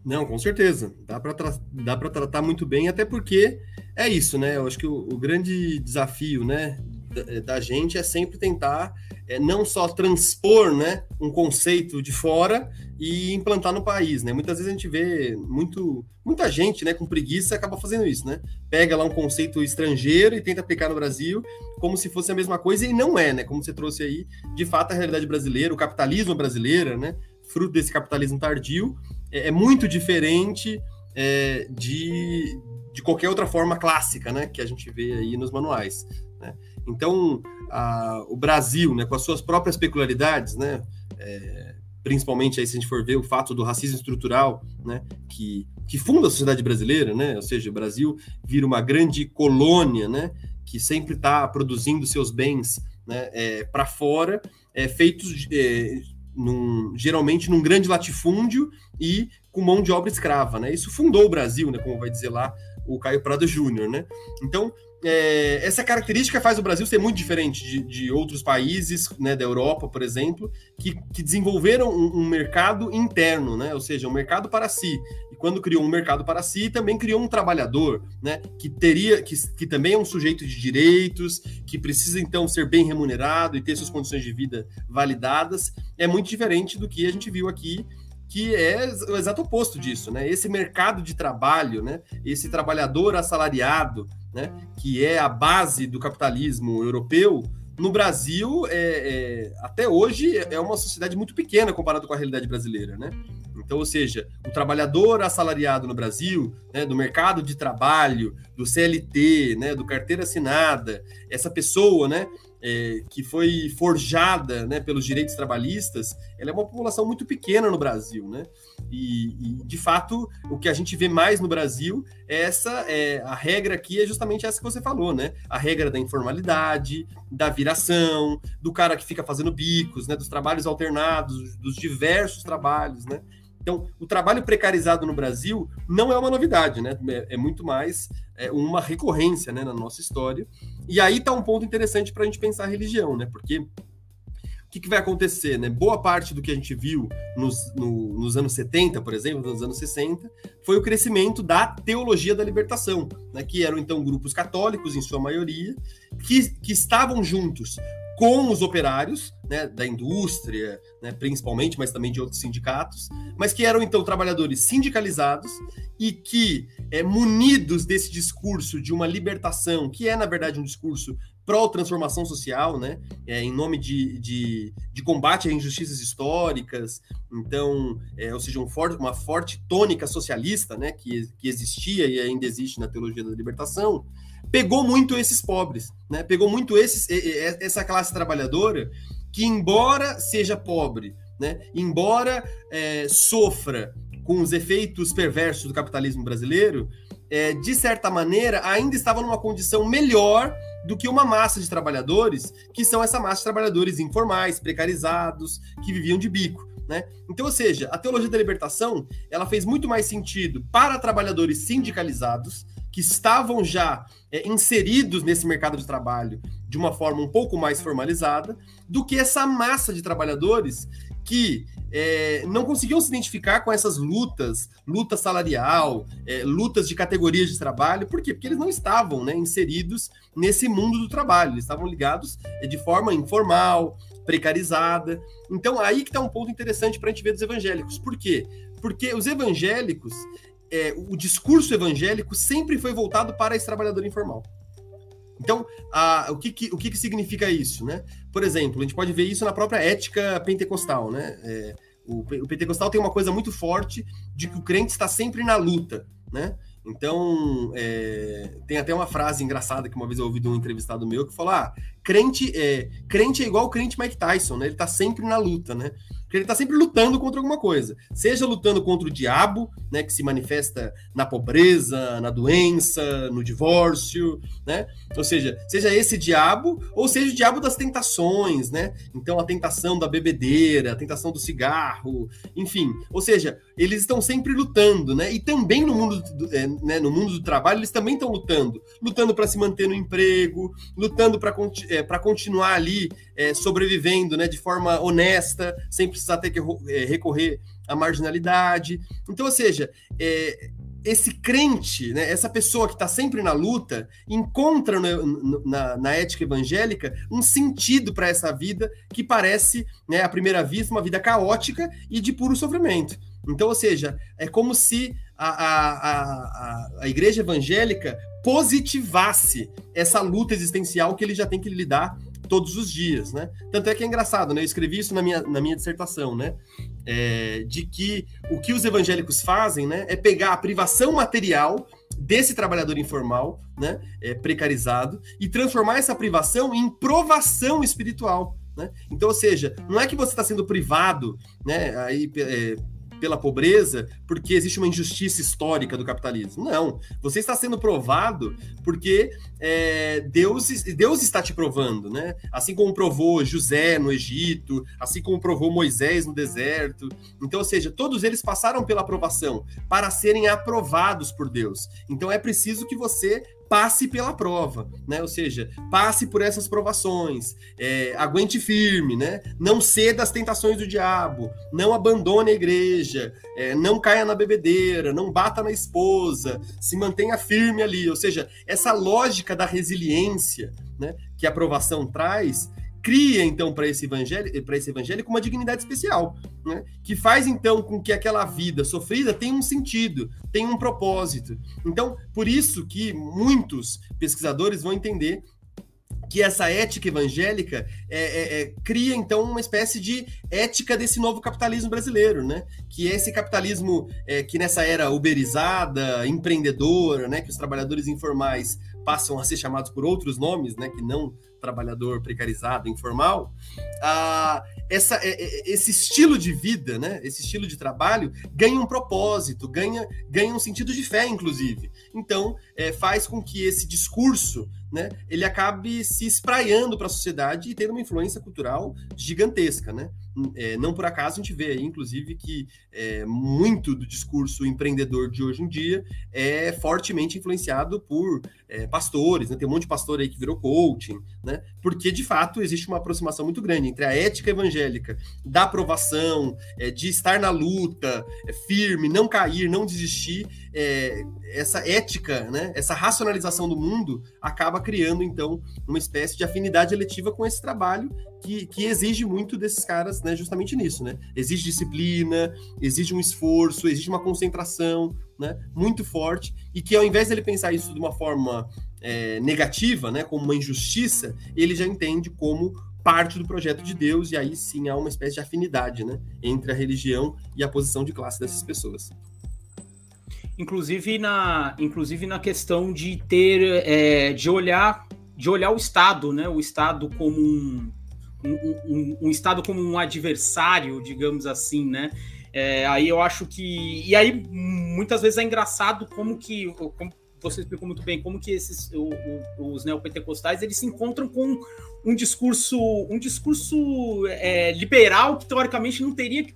Não, com certeza. Dá para tra tratar muito bem, até porque é isso, né? Eu acho que o, o grande desafio né, da, da, gente é sempre tentar é, não só transpor né, um conceito de fora e implantar no país, né? Muitas vezes a gente vê muito, muita gente, né, com preguiça acaba fazendo isso, né? Pega lá um conceito estrangeiro e tenta aplicar no Brasil como se fosse a mesma coisa e não é, né? Como você trouxe aí, de fato a realidade brasileira, o capitalismo brasileiro, né? Fruto desse capitalismo tardio é, é muito diferente é, de, de qualquer outra forma clássica, né? Que a gente vê aí nos manuais. Né? Então, a, o Brasil, né, com as suas próprias peculiaridades, né, é, principalmente aí se a gente for ver o fato do racismo estrutural, né, que, que funda a sociedade brasileira, né, ou seja, o Brasil vira uma grande colônia, né, que sempre está produzindo seus bens né, é, para fora, é, feitos é, num, geralmente num grande latifúndio e com mão de obra escrava, né? Isso fundou o Brasil, né? Como vai dizer lá o Caio Prado Júnior, né? Então é, essa característica faz o Brasil ser muito diferente de, de outros países, né, da Europa, por exemplo, que, que desenvolveram um, um, mercado interno, né, ou seja, um mercado para si. E quando criou um mercado para si, também criou um trabalhador, né, que teria, que, que também é um sujeito de direitos, que precisa então ser bem remunerado e ter suas condições de vida validadas. É muito diferente do que a gente viu aqui que é o exato oposto disso, né? Esse mercado de trabalho, né? Esse trabalhador assalariado, né? Que é a base do capitalismo europeu. No Brasil, é, é, até hoje, é uma sociedade muito pequena comparado com a realidade brasileira, né? Então, ou seja, o trabalhador assalariado no Brasil, né, do mercado de trabalho, do CLT, né, do carteira assinada, essa pessoa, né, é, que foi forjada né, pelos direitos trabalhistas, ela é uma população muito pequena no Brasil, né? E, e, de fato, o que a gente vê mais no Brasil é essa, é, a regra aqui é justamente essa que você falou, né? A regra da informalidade, da viração, do cara que fica fazendo bicos, né? Dos trabalhos alternados, dos diversos trabalhos, né? Então, o trabalho precarizado no Brasil não é uma novidade, né? É, é muito mais é, uma recorrência né, na nossa história. E aí está um ponto interessante para a gente pensar a religião, né? Porque o que, que, vai acontecer, né? Boa parte do que a gente viu nos, no, nos anos 70, por exemplo, nos anos 60, foi o crescimento da teologia da libertação, né? Que eram então grupos católicos, em sua maioria, que, que estavam juntos com os operários né, da indústria, né, principalmente, mas também de outros sindicatos, mas que eram então trabalhadores sindicalizados e que, é, munidos desse discurso de uma libertação, que é na verdade um discurso pró-transformação social, né, é, em nome de, de, de, combate a injustiças históricas, então, é, ou seja, um for, uma forte tônica socialista, né, que, que existia e ainda existe na teologia da libertação, pegou muito esses pobres, né? Pegou muito esses, essa classe trabalhadora que, embora seja pobre, né? Embora é, sofra com os efeitos perversos do capitalismo brasileiro, é, de certa maneira ainda estava numa condição melhor do que uma massa de trabalhadores, que são essa massa de trabalhadores informais, precarizados, que viviam de bico. Né? Então, ou seja, a teologia da libertação ela fez muito mais sentido para trabalhadores sindicalizados, que estavam já é, inseridos nesse mercado de trabalho de uma forma um pouco mais formalizada, do que essa massa de trabalhadores que é, não conseguiam se identificar com essas lutas, luta salarial, é, lutas de categorias de trabalho. Por quê? Porque eles não estavam né, inseridos nesse mundo do trabalho, eles estavam ligados é, de forma informal, precarizada. Então, aí que está um ponto interessante para a gente ver dos evangélicos. Por quê? Porque os evangélicos, é, o discurso evangélico sempre foi voltado para esse trabalhador informal. Então, a, o, que, que o que, que, significa isso? Né? Por exemplo, a gente pode ver isso na própria ética pentecostal. Né? É, o, o, pentecostal tem uma coisa muito forte de que o crente está sempre na luta. Né? Então, é, tem até uma frase engraçada que uma vez eu ouvi de um entrevistado meu que falou: ah, crente é, crente é igual o crente Mike Tyson, né? Ele está sempre na luta, né? Porque ele está sempre lutando contra alguma coisa. Seja lutando contra o diabo, né, que se manifesta na pobreza, na doença, no divórcio, né? Ou seja, seja esse diabo, ou seja o diabo das tentações, né? Então a tentação da bebedeira, a tentação do cigarro, enfim. Ou seja, eles estão sempre lutando, né? E também no mundo do, é, né, no mundo do trabalho, eles também estão lutando. Lutando para se manter no emprego, lutando para é, continuar ali é, sobrevivendo né, de forma honesta, sem precisar ter que é, recorrer à marginalidade. Então, ou seja, é, esse crente, né, essa pessoa que está sempre na luta, encontra no, na, na, ética evangélica um sentido para essa vida que parece, né, à primeira vista, uma vida caótica e de puro sofrimento. Então, ou seja, é como se a, a, a, a igreja evangélica positivasse essa luta existencial que ele já tem que lidar todos os dias, né? Tanto é que é engraçado, né? Eu escrevi isso na minha, na minha dissertação, né? É, de que o que os evangélicos fazem, né? É pegar a privação material desse trabalhador informal, né? É, precarizado e transformar essa privação em provação espiritual. Né? Então, ou seja, não é que você está sendo privado, né? Aí, é, pela pobreza porque existe uma injustiça histórica do capitalismo. Não. Você está sendo provado porque é, Deus, Deus está te provando, né? Assim como provou José no Egito, assim como provou Moisés no deserto. Então, ou seja, todos eles passaram pela aprovação para serem aprovados por Deus. Então é preciso que você passe pela prova, né? Ou seja, passe por essas provações, é, aguente firme, né? Não ceda às tentações do diabo, não abandone a igreja, é, não caia na bebedeira, não bata na esposa, se mantenha firme ali. Ou seja, essa lógica da resiliência, né? Que a aprovação traz, cria então para esse evangelho, para esse evangélico uma dignidade especial, né? que faz então com que aquela vida sofrida tenha um sentido, tenha um propósito. Então, por isso que muitos pesquisadores vão entender que essa ética evangélica é, é, é, cria então uma espécie de ética desse novo capitalismo brasileiro, né? Que é esse capitalismo é, que nessa era uberizada, empreendedora, né? Que os trabalhadores informais passam a ser chamados por outros nomes, né? Que não trabalhador precarizado, informal, ah, essa, é, é, esse estilo de vida, né, esse estilo de trabalho, ganha um propósito, ganha, ganha um sentido de fé, inclusive. Então, é, faz com que esse discurso né, ele acabe se espraiando para a sociedade e tendo uma influência cultural gigantesca. Né? É, não por acaso a gente vê aí, inclusive, que é, muito do discurso empreendedor de hoje em dia é fortemente influenciado por é, pastores, né? tem um monte de pastor aí que virou coaching, né? porque de fato existe uma aproximação muito grande entre a ética evangélica da aprovação, é, de estar na luta, é, firme, não cair, não desistir, é, essa ética, né? essa racionalização do mundo acaba criando então uma espécie de afinidade eletiva com esse trabalho que, que exige muito desses caras, né, justamente nisso, né? Exige disciplina, exige um esforço, exige uma concentração, né, muito forte, e que ao invés dele pensar isso de uma forma é, negativa, né, como uma injustiça, ele já entende como parte do projeto de Deus, e aí sim há uma espécie de afinidade, né, entre a religião e a posição de classe dessas pessoas. Inclusive na, inclusive na questão de ter, é, de olhar, de olhar o Estado, né, o Estado como um um, um, Estado como um adversário, digamos assim, né? É, aí eu acho que. E aí, muitas vezes é engraçado como que. Como você explicou muito bem, como que esses o, o, os neopentecostais eles se encontram com um discurso, um discurso é, liberal que teoricamente não teria que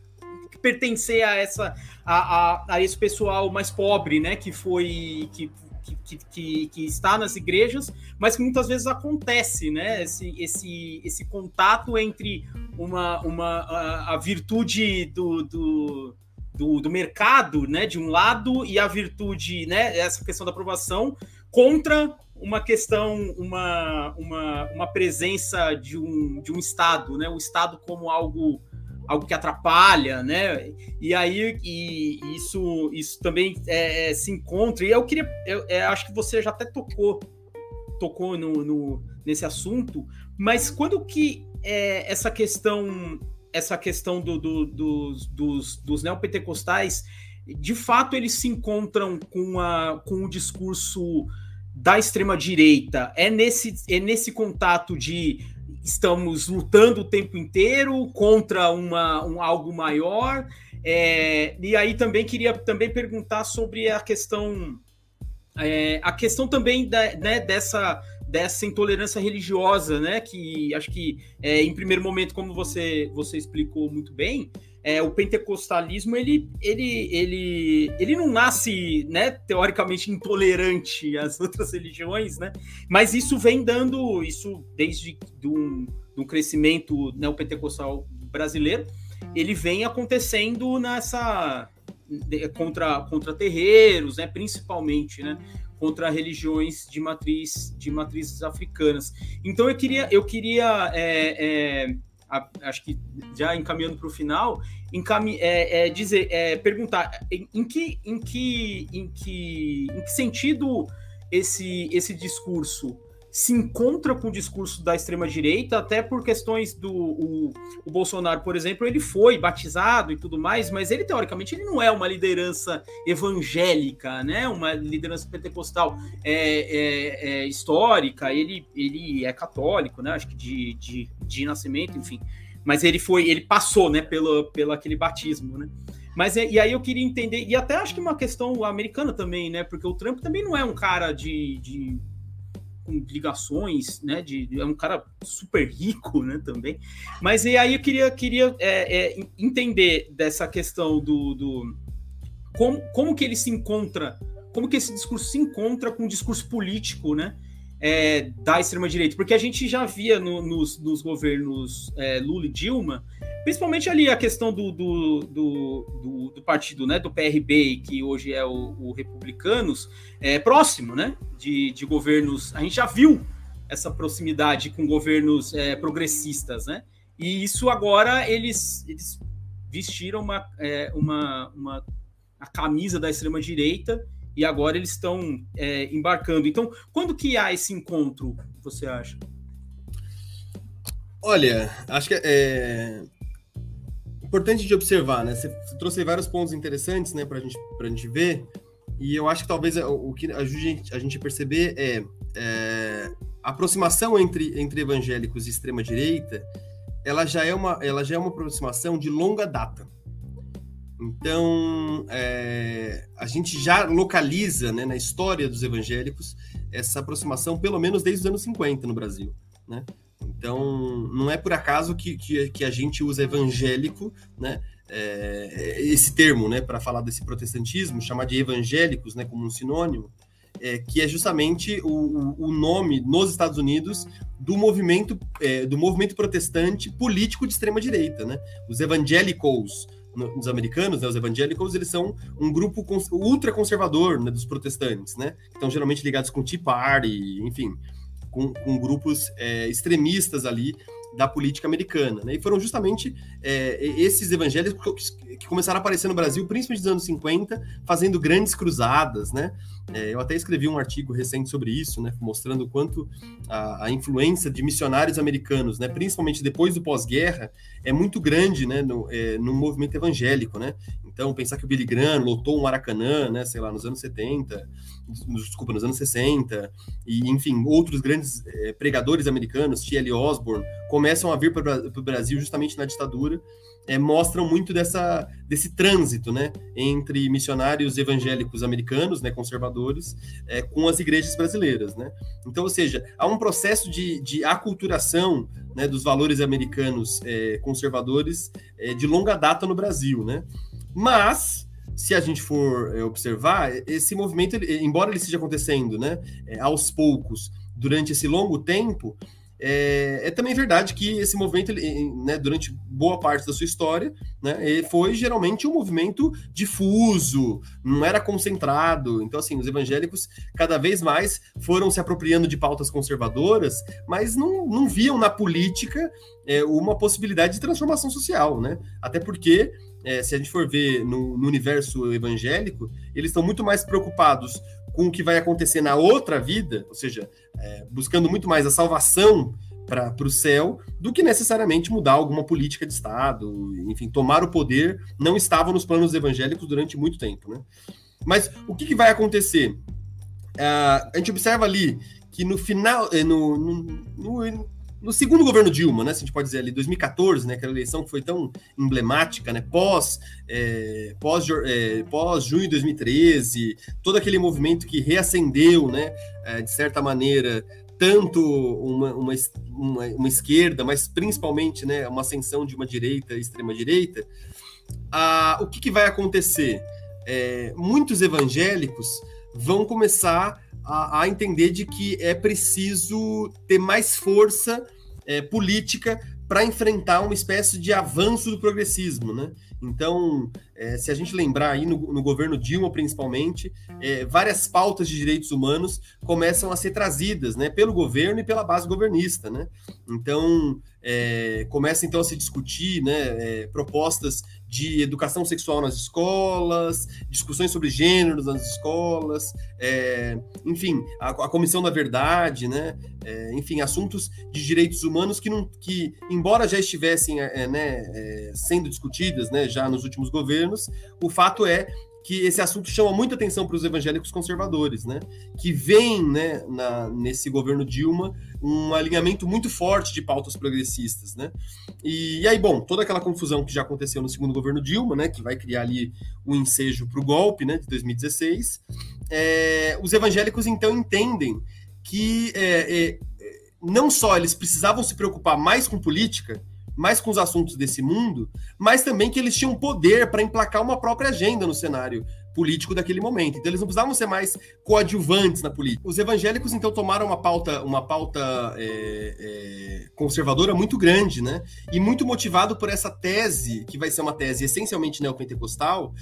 pertencer a essa a, a, a, esse pessoal mais pobre, né? Que foi que que, que, que, está nas igrejas, mas que muitas vezes acontece, né? Esse, esse, esse contato entre uma, uma, a, a virtude do, do, do, do, mercado, né, de um lado, e a virtude, né, essa questão da aprovação, contra uma questão, uma, uma, uma presença de um, de um Estado, né? O Estado como algo algo que atrapalha, né? E aí e isso, isso também é, é, se encontra. E eu queria, eu, é, acho que você já até tocou, tocou no, no nesse assunto, mas quando que é, essa questão, essa questão do, do, dos, dos, dos neopentecostais, de fato eles se encontram com, a, com o discurso da extrema direita? É nesse, é nesse contato de estamos lutando o tempo inteiro contra uma, um algo maior. É, e aí também queria também perguntar sobre a questão é, a questão também da, né, dessa dessa intolerância religiosa, né? Que acho que é, em primeiro momento, como você você explicou muito bem, é, o pentecostalismo ele, ele, ele, ele não nasce, né, teoricamente intolerante às outras religiões, né? Mas isso vem dando isso desde do, do crescimento neopentecostal brasileiro, ele vem acontecendo nessa contra contra terreiros, né, principalmente, né? contra religiões de matriz de matrizes africanas. Então eu queria eu queria é, é, a, acho que já encaminhando para o final, encami é, é, dizer, é, perguntar em, em, que, em, que, em, que, em que sentido esse, esse discurso se encontra com o discurso da extrema-direita, até por questões do o, o, Bolsonaro, por exemplo, ele foi batizado e tudo mais, mas ele, teoricamente, ele não é uma liderança evangélica, né? uma liderança pentecostal é, é, é histórica, ele, ele é católico, né? acho que de, de, de nascimento, enfim, mas ele foi, ele passou né, pelo, pelo aquele batismo, né? Mas e aí eu queria entender, e até acho que uma questão americana também, né? Porque o Trump também não é um cara de, de com ligações, né? De, é um cara super rico, né? Também. Mas e aí eu queria, queria é, é, entender dessa questão do, do como, como que ele se encontra como que esse discurso se encontra com o discurso político, né? É, da extrema-direita, porque a gente já via no, nos, nos, governos é, Lula e Dilma, principalmente ali a questão do, do, do, do, partido, né, do PRB, que hoje é o, o Republicanos, é próximo, né, de, de governos, a gente já viu essa proximidade com governos é, progressistas, né, e isso agora eles, eles vestiram uma, é, uma, uma a camisa da extrema-direita e agora eles estão é, embarcando. Então, quando que há esse encontro, você acha? Olha, acho que é importante de observar, né? Você trouxe vários pontos interessantes, né, para gente, a gente ver, e eu acho que talvez o que ajude a gente a perceber é, é a aproximação entre, entre evangélicos e extrema-direita, ela já é uma ela já é uma aproximação de longa data. Então, é, a gente já localiza né, na história dos evangélicos essa aproximação, pelo menos desde os anos 50 no Brasil. Né? Então, não é por acaso que, que, que a gente usa evangélico, né, é, esse termo, né, para falar desse protestantismo, chamar de evangélicos né, como um sinônimo, é, que é justamente o, o, nome nos Estados Unidos do movimento, é, do movimento protestante político de extrema direita, né? Os evangelicals, nos americanos, né, os evangélicos, eles são um grupo ultra conservador né, dos protestantes, né? Estão geralmente ligados com Tea Party, enfim, com, com grupos é, extremistas ali da política americana. Né? E foram justamente é, esses evangélicos que começaram a aparecer no Brasil, principalmente nos anos 50, fazendo grandes cruzadas. Né? É, eu até escrevi um artigo recente sobre isso, né? mostrando o quanto a, a, influência de missionários americanos, né? principalmente depois do pós-guerra, é muito grande né? no, é, no movimento evangélico. Né? Então, pensar que o Billy Graham lotou um Maracanã, né, sei lá, nos anos 70, desculpa, nos anos 60, e, enfim, outros grandes é, pregadores americanos, T.L. Osborne, começam a vir para o Brasil justamente na ditadura, é, mostram muito dessa, desse trânsito, né, entre missionários evangélicos americanos, né, conservadores, é, com as igrejas brasileiras, né. Então, ou seja, há um processo de, de aculturação, né, dos valores americanos é, conservadores de longa data no Brasil, né. Mas se a gente for é, observar, esse movimento, ele, embora ele esteja acontecendo né, é, aos poucos durante esse longo tempo, é, é, também verdade que esse movimento, ele, né, durante boa parte da sua história, né, foi geralmente um movimento difuso, não era concentrado. Então, assim, os evangélicos cada vez mais foram se apropriando de pautas conservadoras, mas não, não viam na política é, uma possibilidade de transformação social, né? Até porque, é, se a gente for ver no, no universo evangélico, eles estão muito mais preocupados com o que vai acontecer na outra vida, ou seja, é, buscando muito mais a salvação para o céu do que necessariamente mudar alguma política de Estado, enfim, tomar o poder não estava nos planos evangélicos durante muito tempo, né? Mas o que, que vai acontecer? Uh, a gente observa ali que no final, eh, no, no, no, no segundo governo Dilma, né, se a gente pode dizer ali, 2014, né, aquela eleição que foi tão emblemática, né, pós, é, pós, é, pós junho de 2013, todo aquele movimento que reacendeu, né, é, de certa maneira, tanto uma, uma, uma, uma, esquerda, mas principalmente, né, uma ascensão de uma direita, extrema direita, a, o que, que vai acontecer? É, muitos evangélicos vão começar a, a entender de que é preciso ter mais força é, política para enfrentar uma espécie de avanço do progressismo, né? Então, é, se a gente lembrar aí no, no governo Dilma, principalmente, é, várias pautas de direitos humanos começam a ser trazidas, né, pelo governo e pela base governista, né? Então, é, começa então a se discutir, né, é, propostas de educação sexual nas escolas, discussões sobre gêneros nas escolas, é, enfim, a, a, comissão da verdade, né, é, enfim, assuntos de direitos humanos que, não, que embora já estivessem é, né, é, sendo discutidas, né, já nos últimos governos, o fato é que esse assunto chama muita atenção para os evangélicos conservadores, né? Que vem, né, na, nesse governo Dilma, um alinhamento muito forte de pautas progressistas, né? E, e, aí, bom, toda aquela confusão que já aconteceu no segundo governo Dilma, né, que vai criar ali o um ensejo para o golpe, né, de 2016, é, os evangélicos então entendem que é, é, não só eles precisavam se preocupar mais com política, mais com os assuntos desse mundo, mas também que eles tinham poder para emplacar uma própria agenda no cenário político daquele momento. Então eles não precisavam ser mais coadjuvantes na política. Os evangélicos então tomaram uma pauta, uma pauta é, é, conservadora muito grande, né? E muito motivado por essa tese que vai ser uma tese essencialmente neopentecostal,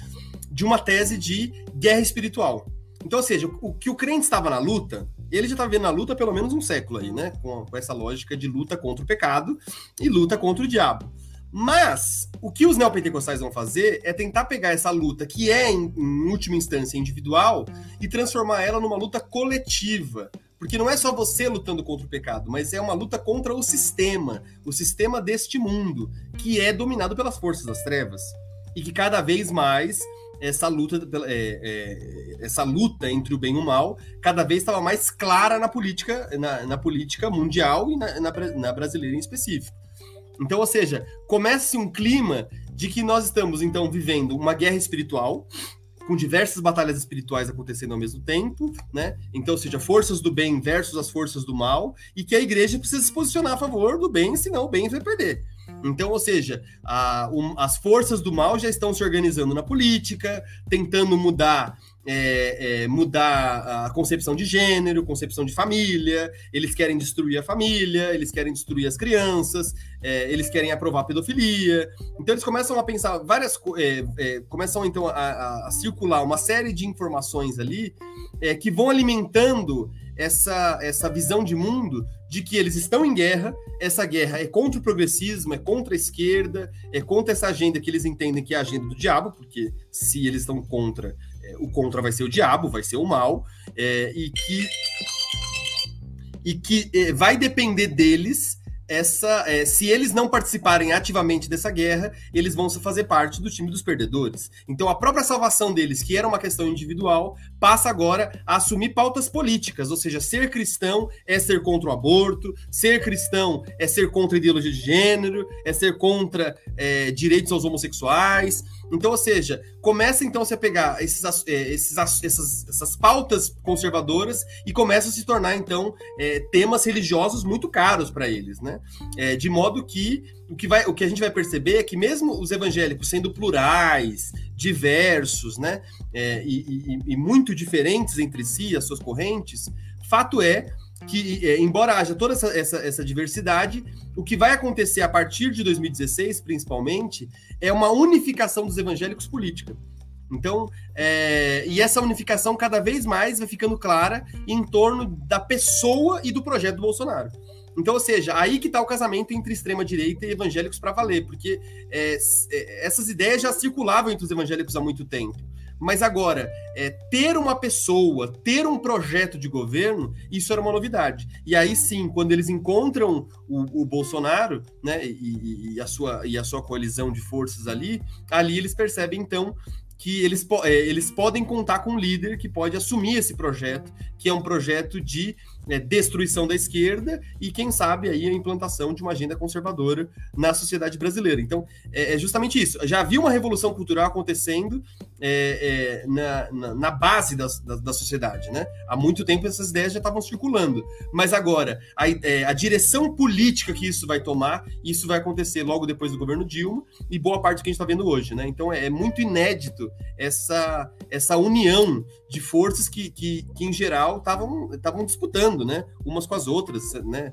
de uma tese de guerra espiritual. Então, ou seja, o que o crente estava na luta, ele já estava vendo na luta pelo menos um século aí, né? Com, com essa lógica de luta contra o pecado e luta contra o diabo. Mas o que os neopentecostais vão fazer é tentar pegar essa luta, que é, em, em, última instância, individual, e transformar ela numa luta coletiva. Porque não é só você lutando contra o pecado, mas é uma luta contra o sistema, o sistema deste mundo, que é dominado pelas forças das trevas. E que cada vez mais essa luta, é, é, essa luta entre o bem e o mal cada vez estava mais clara na política, na, na política mundial e na, na, na, brasileira em específico. Então, ou seja, começa-se um clima de que nós estamos então vivendo uma guerra espiritual com diversas batalhas espirituais acontecendo ao mesmo tempo, né? Então, ou seja, forças do bem versus as forças do mal, e que a igreja precisa se posicionar a favor do bem, senão o bem vai perder. Então, ou seja, a, um, as forças do mal já estão se organizando na política, tentando mudar é, é, mudar a concepção de gênero, concepção de família, eles querem destruir a família, eles querem destruir as crianças, é, eles querem aprovar a pedofilia. Então eles começam a pensar várias é, é, começam então a, a, circular uma série de informações ali é, que vão alimentando essa, essa visão de mundo de que eles estão em guerra, essa guerra é contra o progressismo, é contra a esquerda, é contra essa agenda que eles entendem que é a agenda do diabo, porque se eles estão contra, é, o contra vai ser o diabo, vai ser o mal, é, e que, e que é, vai depender deles essa, é, se eles não participarem ativamente dessa guerra, eles vão fazer parte do time dos perdedores. Então a própria salvação deles, que era uma questão individual, passa agora a assumir pautas políticas, ou seja, ser cristão é ser contra o aborto, ser cristão é ser contra a ideologia de gênero, é ser contra é, direitos aos homossexuais. Então, ou seja, começa então a pegar esses, é, esses, essas, essas pautas conservadoras e começa a se tornar então é, temas religiosos muito caros para eles, né? É, de modo que o que, vai, o que a gente vai perceber é que mesmo os evangélicos sendo plurais, diversos, né, é, e, e, e muito diferentes entre si, as suas correntes, fato é que, é, embora haja toda essa, essa, essa, diversidade, o que vai acontecer a partir de 2016, principalmente, é uma unificação dos evangélicos política. Então, é, e essa unificação cada vez mais vai ficando clara em torno da pessoa e do projeto do Bolsonaro. Então, ou seja, aí que está o casamento entre extrema-direita e evangélicos para valer, porque é, é, essas ideias já circulavam entre os evangélicos há muito tempo. Mas agora, é, ter uma pessoa, ter um projeto de governo, isso era uma novidade. E aí sim, quando eles encontram o, o Bolsonaro, né, e, e, a sua, e a sua coalizão de forças ali, ali eles percebem então que eles, é, eles podem contar com um líder que pode assumir esse projeto, que é um projeto de é, destruição da esquerda e, quem sabe, aí a implantação de uma agenda conservadora na sociedade brasileira. Então, é, é justamente isso. Já havia uma revolução cultural acontecendo é, é na, na, na, base da, da, da, sociedade, né? Há muito tempo essas ideias já estavam circulando. Mas agora, a, é, a direção política que isso vai tomar, isso vai acontecer logo depois do governo Dilma e boa parte do que a gente está vendo hoje, né? Então, é, muito inédito essa, essa união de forças que, que, que em geral, estavam disputando né, umas com as outras, né?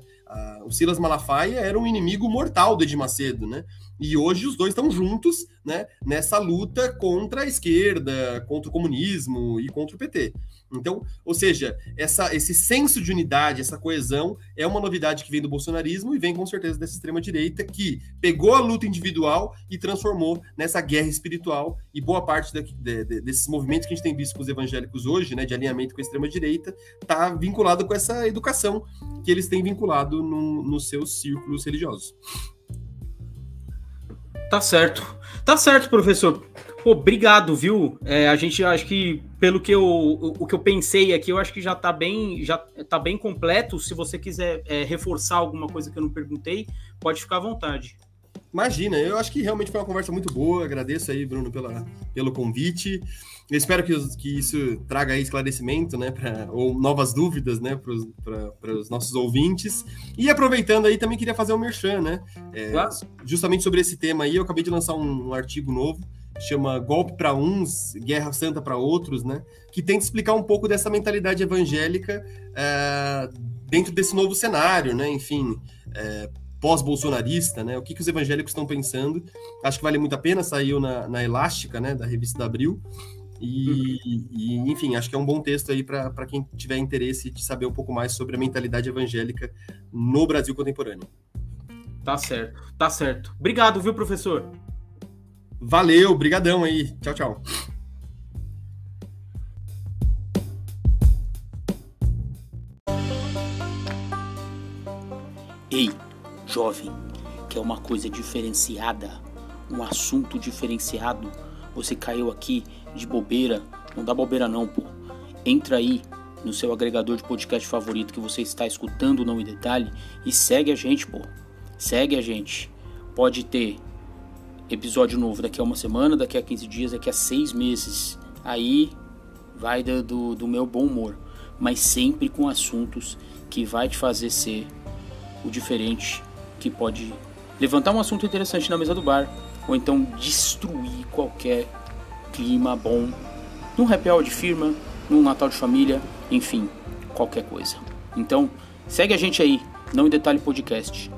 O Silas Malafaia era um inimigo mortal do Edir Macedo, né? E hoje os dois estão juntos, né, nessa luta contra a esquerda, contra o comunismo e contra o PT. Então, ou seja, essa, esse senso de unidade, essa coesão é uma novidade que vem do bolsonarismo e vem com certeza dessa extrema-direita que pegou a luta individual e transformou nessa guerra espiritual. E boa parte da, de, de, desses movimentos que a gente tem visto com os evangélicos hoje, né, de alinhamento com a extrema-direita, está vinculado com essa educação que eles têm vinculado no, nos seus círculos religiosos. Tá certo. Tá certo, professor. Obrigado, viu? É, a gente acho que pelo que eu o que eu pensei aqui, eu acho que já tá bem já tá bem completo. Se você quiser é, reforçar alguma coisa que eu não perguntei, pode ficar à vontade. Imagina, eu acho que realmente foi uma conversa muito boa. Agradeço aí, Bruno, pela, pelo convite. Eu espero que, que isso traga aí esclarecimento, né, pra, ou novas dúvidas, né, para os nossos ouvintes. E aproveitando aí, também queria fazer um merchan, né, é, claro. justamente sobre esse tema aí. Eu acabei de lançar um, um artigo novo, chama Golpe para uns, Guerra Santa para outros, né, que tenta explicar um pouco dessa mentalidade evangélica é, dentro desse novo cenário, né, enfim. É, pós-bolsonarista, né? O que, que os evangélicos estão pensando? Acho que vale muito a pena, saiu na, na Elástica, né? Da revista da Abril. E, e, enfim, acho que é um bom texto aí para quem tiver interesse de saber um pouco mais sobre a mentalidade evangélica no Brasil contemporâneo. Tá certo, tá certo. Obrigado, viu, professor? Valeu, brigadão aí. Tchau, tchau. Ei, jovem, que é uma coisa diferenciada, um assunto diferenciado. Você caiu aqui de bobeira, não dá bobeira não, pô. Entra aí no seu agregador de podcast favorito que você está escutando Não em Detalhe e segue a gente, pô. Segue a gente. Pode ter episódio novo daqui a uma semana, daqui a 15 dias, daqui a seis meses. Aí vai do, do, meu bom humor. Mas sempre com assuntos que vai te fazer ser o diferente que pode levantar um assunto interessante na mesa do bar ou então destruir qualquer clima bom num happy hour de firma, num Natal de família, enfim, qualquer coisa. Então, segue a gente aí, não em detalhe podcast.